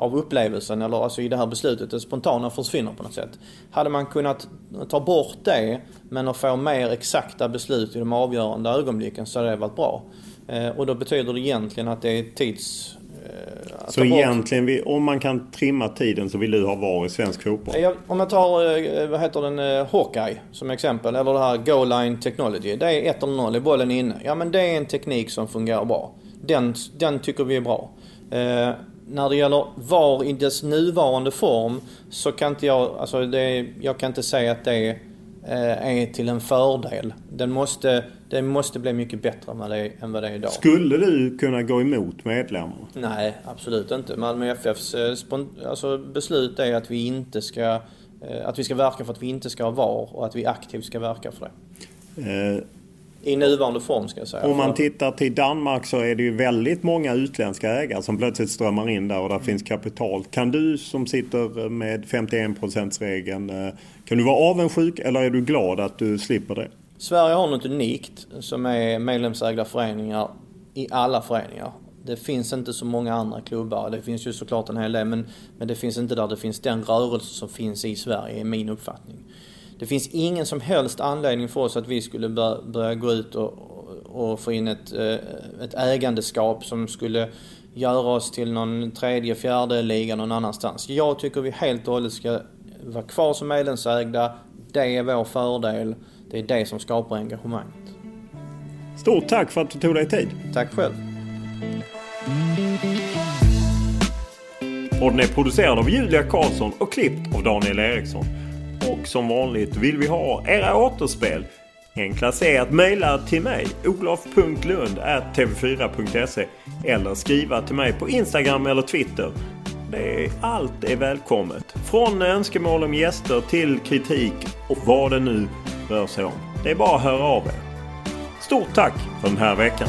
av upplevelsen, eller alltså i det här beslutet, det spontana försvinner på något sätt. Hade man kunnat ta bort det, men att få mer exakta beslut i de avgörande ögonblicken så hade det varit bra. Eh, och då betyder det egentligen att det är tids... Eh, så egentligen, om man kan trimma tiden så vill du ha VAR i svensk fotboll? om jag tar, eh, vad heter den, Hawkeye som exempel, eller det här Goal Line Technology. Det är 1 0 är bollen inne. Ja men det är en teknik som fungerar bra. Den, den tycker vi är bra när det gäller VAR i dess nuvarande form så kan inte jag, alltså det, jag kan inte säga att det eh, är till en fördel. Den måste, det måste bli mycket bättre än vad, det, än vad det är idag. Skulle du kunna gå emot medlemmarna? Nej, absolut inte. Malmö FFs eh, alltså beslut är att vi inte ska eh, att vi ska verka för att vi inte ska ha VAR och att vi aktivt ska verka för det. I nuvarande form ska jag säga. Om man tittar till Danmark så är det ju väldigt många utländska ägare som plötsligt strömmar in där och där mm. finns kapital. Kan du som sitter med 51 regeln eh, kan du vara avundsjuk eller är du glad att du slipper det? Sverige har något unikt som är medlemsägda föreningar i alla föreningar. Det finns inte så många andra klubbar. Det finns ju såklart en hel del men, men det finns inte där det finns den rörelse som finns i Sverige, är min uppfattning. Det finns ingen som helst anledning för oss att vi skulle börja gå ut och, och få in ett, eh, ett ägandeskap som skulle göra oss till någon tredje, fjärde liga någon annanstans. Jag tycker vi helt och hållet ska vara kvar som medlemsägda. Det är vår fördel. Det är det som skapar engagemanget. Stort tack för att du tog dig tid. Tack själv. Podden är producerad av Julia Karlsson och klippt av Daniel Eriksson. Och som vanligt vill vi ha era återspel. Enklast är att mejla till mig, olof.lund.tv4.se eller skriva till mig på Instagram eller Twitter. Det är, allt är välkommet. Från önskemål om gäster till kritik och vad det nu rör sig om. Det är bara att höra av er. Stort tack för den här veckan.